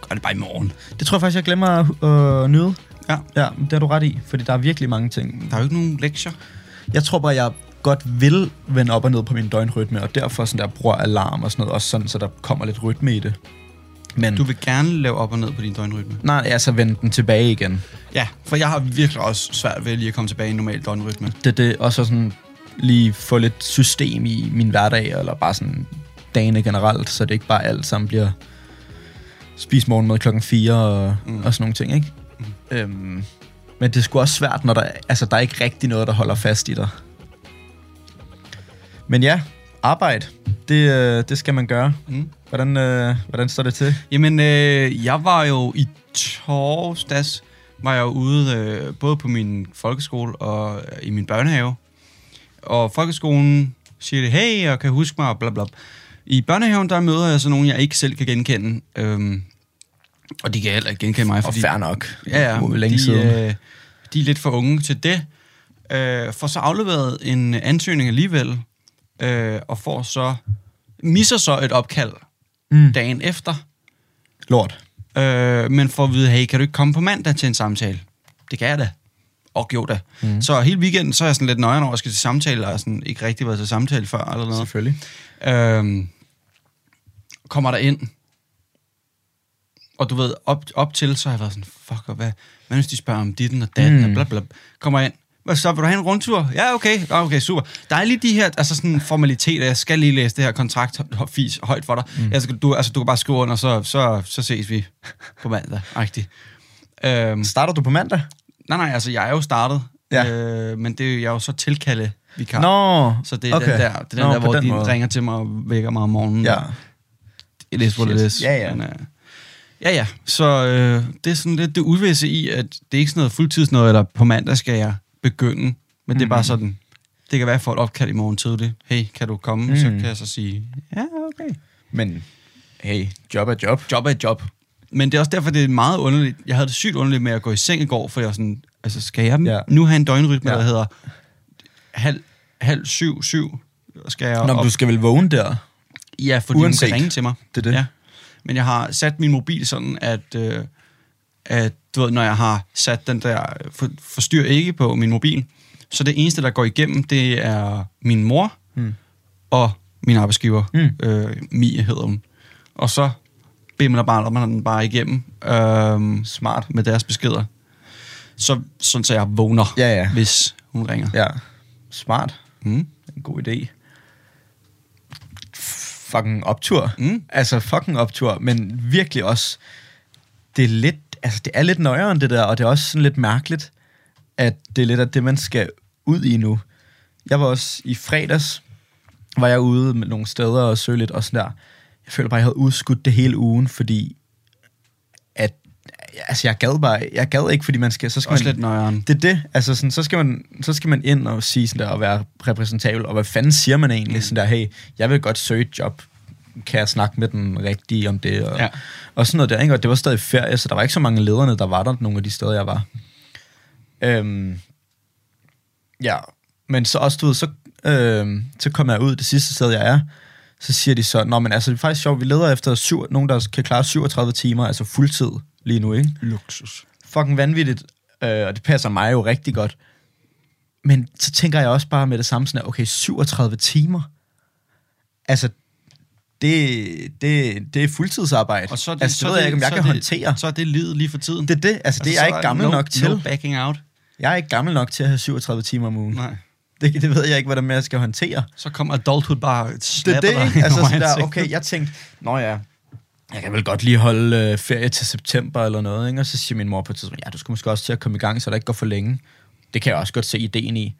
gør det bare i morgen. Det tror jeg faktisk, jeg glemmer at øh, nyde. Ja. Ja, det har du ret i, fordi der er virkelig mange ting. Der er jo ikke nogen lektier. Jeg tror bare, jeg godt vil vende op og ned på min døgnrytme, og derfor sådan der bruger alarm og sådan noget, også sådan, så der kommer lidt rytme i det. Men Du vil gerne lave op og ned på din døgnrytme. nej, altså vende den tilbage igen. Ja, for jeg har virkelig også svært ved lige at komme tilbage i en normal døgnrytme. Det er det, og så sådan lige få lidt system i min hverdag, eller bare sådan dagene generelt, så det ikke bare alt sammen bliver spis morgenmad klokken 4 og, mm. og sådan nogle ting, ikke? Mm. Øhm, men det er sgu også svært, når der, altså, der er ikke rigtig noget, der holder fast i dig. Men ja, arbejde, det, øh, det skal man gøre. Mm. Hvordan, øh, hvordan står det til? Jamen, øh, jeg var jo i torsdags, var jeg ude øh, både på min folkeskole og øh, i min børnehave. Og folkeskolen siger det, hey, og kan huske mig, og bla bla. I børnehaven, der møder jeg så nogen, jeg ikke selv kan genkende. Øhm, og de kan heller ikke genkende mig, Og fordi... fair nok. Ja, ja. Det er længe de, siden. Øh, de er lidt for unge til det. Øh, får så afleveret en ansøgning alligevel, øh, og får så misser så et opkald mm. dagen efter, Lort. øh, men får at vide, hey, kan du ikke komme på mandag til en samtale? Det kan jeg da. Og jo da. Mm. Så hele weekenden, så er jeg sådan lidt nøjere over, at jeg skal til samtale, og sådan ikke rigtig været til samtale før, eller noget. Selvfølgelig. Øhm, kommer der ind, og du ved, op, op til, så har jeg været sådan, fuck, og hvad, hvad hvis de spørger om ditten og datten, mm. og bla bla. Kommer ind, hvad så, vil du have en rundtur? Ja, okay, Ja, okay, super. Der er lige de her, altså sådan formaliteter, jeg skal lige læse det her kontrakt fis højt for dig. Mm. Altså, du, altså, du kan bare skrive under, så, så, så ses vi på mandag, rigtigt. Øhm, Starter du på mandag? nej, nej, altså, jeg er jo startet, Ja. øh, men det er jo, jeg er jo så tilkalde vikar. Nå, Så det er okay. den der, det er den Nå, der hvor den de måde. ringer til mig og vækker mig om morgenen. Ja. It is what it is. Ja, ja. Men, uh, ja, ja. Så øh, det er sådan lidt det uvisse i, at det er ikke sådan noget fuldtids noget, eller på mandag skal jeg begynde. Men mm. det er bare sådan, det kan være, at jeg får et opkald i morgen tidligt. Hey, kan du komme? Mm. Så kan jeg så sige, ja, okay. Men hey, job er job. Job er job. Men det er også derfor, det er meget underligt. Jeg havde det sygt underligt med at gå i seng i går, for jeg var sådan, altså skal jeg Ja. nu have en døgnrytme, Ja. der hedder halv, halv syv, syv, skal jeg Nå, op- du skal vel vågne der? Ja, fordi. Uanset. hun kan ringe til mig. Det er det. Ja. Men jeg har sat min mobil sådan, at, øh, at du ved, når jeg har sat den der for, forstyr ikke på min mobil, så det eneste, der går igennem, det er min mor Mm. og min arbejdsgiver. Mm. Øh, Mie hedder hun. Og så bimler bare, man den bare igennem øh, Smart. med deres beskeder. Så, sådan så jeg vågner, Ja, ja. hvis hun ringer. Ja. Smart. Mm. En god idé. Fucking optur. Mm. Altså fucking optur, men virkelig også, det er lidt, altså det er lidt nøjere end det der, og det er også sådan lidt mærkeligt, at det er lidt af det, man skal ud i nu. Jeg var også i fredags, var jeg ude med nogle steder og søge lidt og sådan der. Jeg føler bare, jeg havde udskudt det hele ugen, fordi at, altså jeg gad bare, jeg gad ikke, fordi man skal, så skal Også man, lidt nøjeren. det er det. Altså sådan, så, skal man, så skal man ind og sige sådan der, og være repræsentabel. Og hvad fanden siger man egentlig? Sådan der, hey, jeg vil godt søge et job. Kan jeg snakke med den rigtige om det? Og, Ja. og sådan noget der. Ikke? Og det var stadig ferie, så der var ikke så mange lederne, der var der nogle af de steder, jeg var. Øhm, ja, men så også, du ved, så, øhm, så kom jeg ud det sidste sted, jeg er. så siger de så, Nå, men altså, det er faktisk sjovt, vi leder efter syv, nogen, der kan klare 37 timer, altså fuldtid lige nu, ikke? Luksus. Fucking vanvittigt, øh, og det passer mig jo rigtig godt. Men så tænker jeg også bare med det samme sådan, okay, 37 timer, altså, det, det, det er fuldtidsarbejde. Og så er det, altså, så det er ved jeg ikke, om jeg så kan er håndtere. Så er det livet lige for tiden. Det er det, altså, det er jeg ikke gammel no, nok til. No backing out. Jeg er ikke gammel nok til at have 37 timer om ugen. Nej. Det, det ved jeg ikke, hvordan jeg skal håndtere. Så kommer adulthood bare Det er det, dig? Altså sådan der, okay, jeg tænkte, nå ja, jeg kan vel godt lige holde øh, ferie til september eller noget, ikke? Og så siger min mor på et tidspunkt, ja, du skal måske også til at komme i gang, så der ikke går for længe. Det kan jeg også godt se ideen i.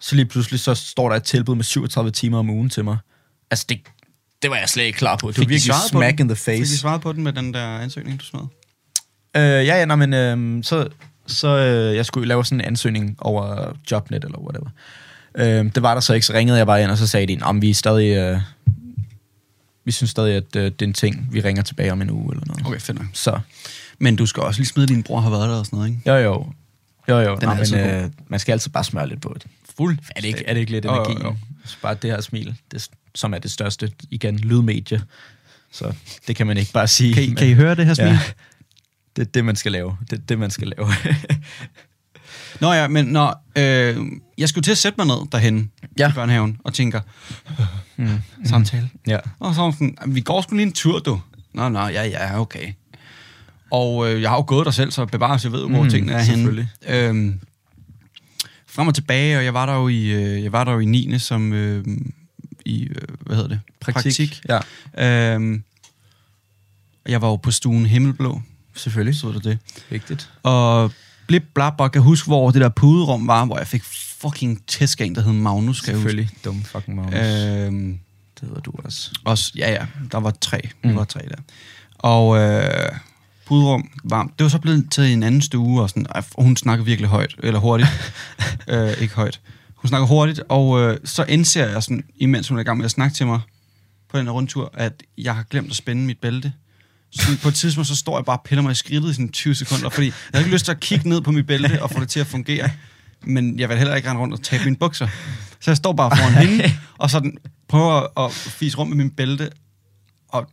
Så lige pludselig, så står der et tilbud med 37 timer om ugen til mig. Altså, det, det var jeg slet ikke klar på. Det var virkelig smack in the Fik de face. svaret på den med den der ansøgning, du smed? Øh, ja, ja, nej, men øh, så, så øh, jeg skulle lave sådan en ansøgning over Jobnet eller whatever. Øh, det var der så ikke, så ringede jeg bare ind, og så sagde de, om vi er stadig... Øh, vi synes stadig, at øh, det er en ting, vi ringer tilbage om en uge eller noget. Okay, fedt nok. Så, Men du skal også lige smide, at din bror har været der og sådan noget, ikke? jo jo. Jo jo, Den Nå, er men, øh, man skal altid bare smøre lidt på det. Fuld. Er det ikke, er det ikke lidt Jo, jo, energi? jo. Så bare det her smil, det, som er det største, igen, lydmedie. Så det kan man ikke bare sige. Kan I, men- kan I høre det her smil? Ja. Det er det, man skal lave. Det er det, man skal lave. Nå ja, men når, øh, jeg skulle til at sætte mig ned derhen Ja. i børnehaven og tænker, mm, samtale. ja. Og så sådan, vi går sgu lige en tur, du. Nå, nå, ja, ja, okay. Og øh, jeg har jo gået der selv, så bevares, jeg ved jo, hvor Mm, tingene er henne. selvfølgelig. Øhm, frem og tilbage, og jeg var der jo i, øh, jeg var der jo i 9. som øh, i, øh, hvad hedder det? Praktik. Ja, Øhm, jeg var jo på stuen Himmelblå, selvfølgelig. så der det. Vigtigt. Og blip blap, og kan huske, hvor det der puderum var, hvor jeg fik fucking tæsk af en, der hed Magnus, kan jeg. Selvfølgelig. Dum fucking Magnus. Øhm, det hedder du også. også, ja, ja, der var tre. Der Mm. var tre der. Og øh, puderum varmt. Det var så blevet til en anden stue, og, sådan, og hun snakker virkelig højt, eller hurtigt. øh, ikke højt. Hun snakker hurtigt, og øh, så indser jeg sådan, imens hun er i gang med at snakke til mig på den her rundtur, at jeg har glemt at spænde mit bælte. Så på et tidspunkt, så står jeg bare og piller mig i skridtet i sådan 20 sekunder, fordi jeg har ikke lyst til at kigge ned på mit bælte og få det til at fungere. Men jeg vil heller ikke rende rundt og tabe mine bukser. Så jeg står bare foran hende, og sådan prøver at fise rundt med min bælte. Og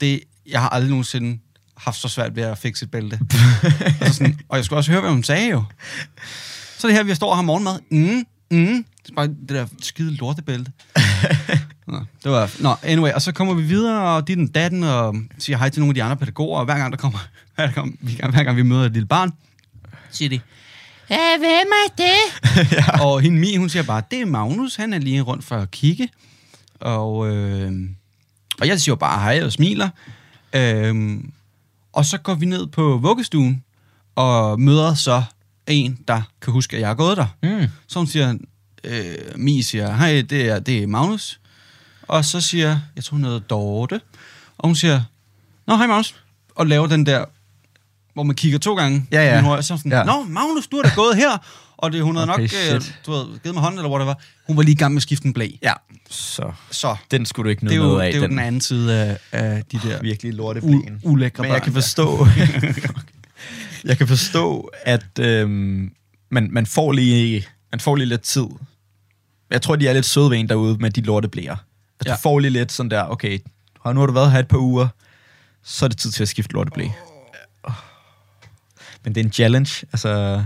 det, jeg har aldrig nogensinde haft så svært ved at fikse et bælte. og, så sådan, og jeg skulle også høre, hvad hun sagde jo. Så det her, vi står og har morgenmad. Mm, mm. Det er bare det der skide lortebælte. Nå, det var... Nå, anyway. Og så kommer vi videre, og dit den datten, og siger hej til nogle af de andre pædagoger, og hver gang der kommer... Hver gang, vi- hver gang vi møder et lille barn, siger de, Ja, hvem er det? ja. Og hende Mi, hun siger bare, det er Magnus, han er lige rundt for at kigge. Og, øh, og jeg siger bare hej og smiler. Øh, og så går vi ned på vuggestuen, og møder så en, der kan huske, at jeg er gået der. Mm. Så hun siger, øh, Mi siger, hej, det er, det er Magnus. Og så siger, jeg tror hun hedder Dorte. Og hun siger, nå, hej Magnus. Og laver den der, hvor man kigger to gange. Ja, ja. Hun så sådan, Ja. nå, Magnus, du er da gået her. Og det, hun havde Okay, nok øh, shit. du ved, givet mig hånden, eller hvor det var. Hun var lige i gang med at skifte en blæ. Ja, så Så den skulle du ikke nå jo, noget af. det er jo den anden side af, af de der virkelig u- lorteblæen. ulækre Men jeg børn kan forstå, jeg kan forstå, at øhm, man, man, får lige, man får lige lidt tid. Jeg tror, de er lidt søde ved en derude med de lorteblæer. At Ja. du får lige lidt sådan der, okay, nu har du været her et par uger, så er det tid til at skifte lorteblæ. Men det er en challenge, altså,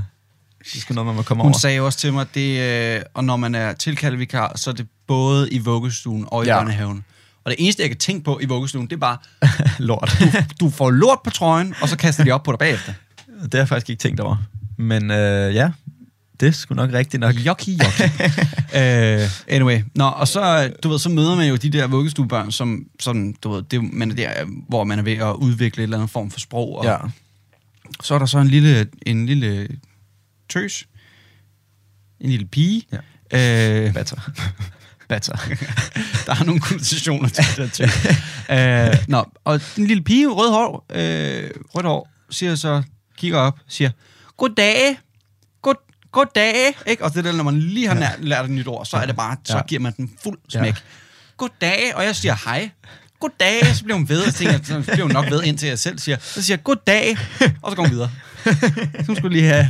det sgu noget, man må komme Hun over. sagde jo også til mig, det, øh, og når man er tilkaldt vikar, så er det både i vuggestuen og i Ja. børnehaven. Og det eneste, jeg kan tænke på i vuggestuen, det er bare, Lort. du får lort på trøjen, og så kaster de op på dig bagefter. det har jeg faktisk ikke tænkt over. Men øh, ja, det er sgu nok rigtigt nok. Jockey, jockey. uh, anyway, Nå, og så, du ved, så møder man jo de der vuggestuebørn, som sådan, du ved, det, man er der, hvor man er ved at udvikle et eller andet form for sprog. Og Ja. så er der så en lille, en lille tøs, en lille pige, ja. uh, Batter. Batter. der er nogle konnotationer til det der ting. uh, nå, og den lille pige, rød hår, øh, rødt hår, siger så, kigger op, siger, goddag, god, goddag, ikke? Og det der, når man lige har nær, lært et nyt ord, så er det bare, så Ja. giver man den fuld Ja. smæk. Goddag, og jeg siger hej. Goddag, så bliver hun ved, og så tænker jeg, så bliver hun nok ved, indtil jeg selv siger, så siger jeg, goddag, og så går hun videre. Hun skulle lige have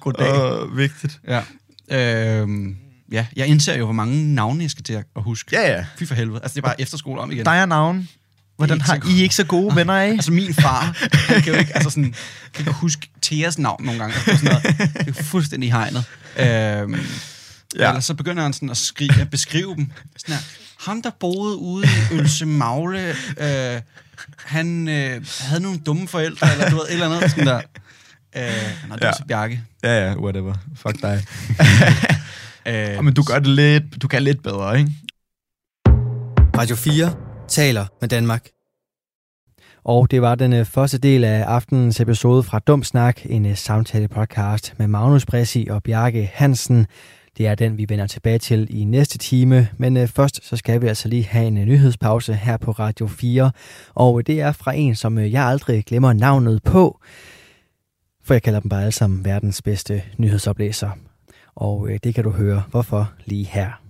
goddag. Åh, vigtigt. Ja. Øhm, ja, jeg indser jo, hvor mange navne jeg skal til at huske. Ja, ja. Fy for helvede. Altså, det er bare efterskole om igen. Dig og navn. Hvordan har. I ikke så gode venner af? Altså min far, han kan jo ikke, altså sådan, kan ikke huske Theas navn nogle gange. Altså, sådan noget. Det er fuldstændig hegnet. Øhm. Ja. Eller så begynder han sådan at, skrive, at beskrive dem. Sådan her, ham der boede ude i Ølse Magle, øh, han øh, havde nogle dumme forældre, eller du ved, et eller andet sådan der. Øh, nej, det er Ja. Bjarke. Ja, ja, whatever. Fuck dig. Øh, Men du gør det lidt, du kan lidt bedre, ikke? Radio 4 taler med Danmark. Og det var den øh, første del af aftenens episode fra Dum Snak, en øh, samtale-podcast med Magnus Bressi og Bjarke Hansen. Det er den, vi vender tilbage til i næste time, men øh, først så skal vi altså lige have en nyhedspause her på Radio 4. Og det er fra en, som jeg aldrig glemmer navnet på, for jeg kalder dem bare alle sammen verdens bedste nyhedsoplæser. Og øh, det kan du høre, hvorfor lige her.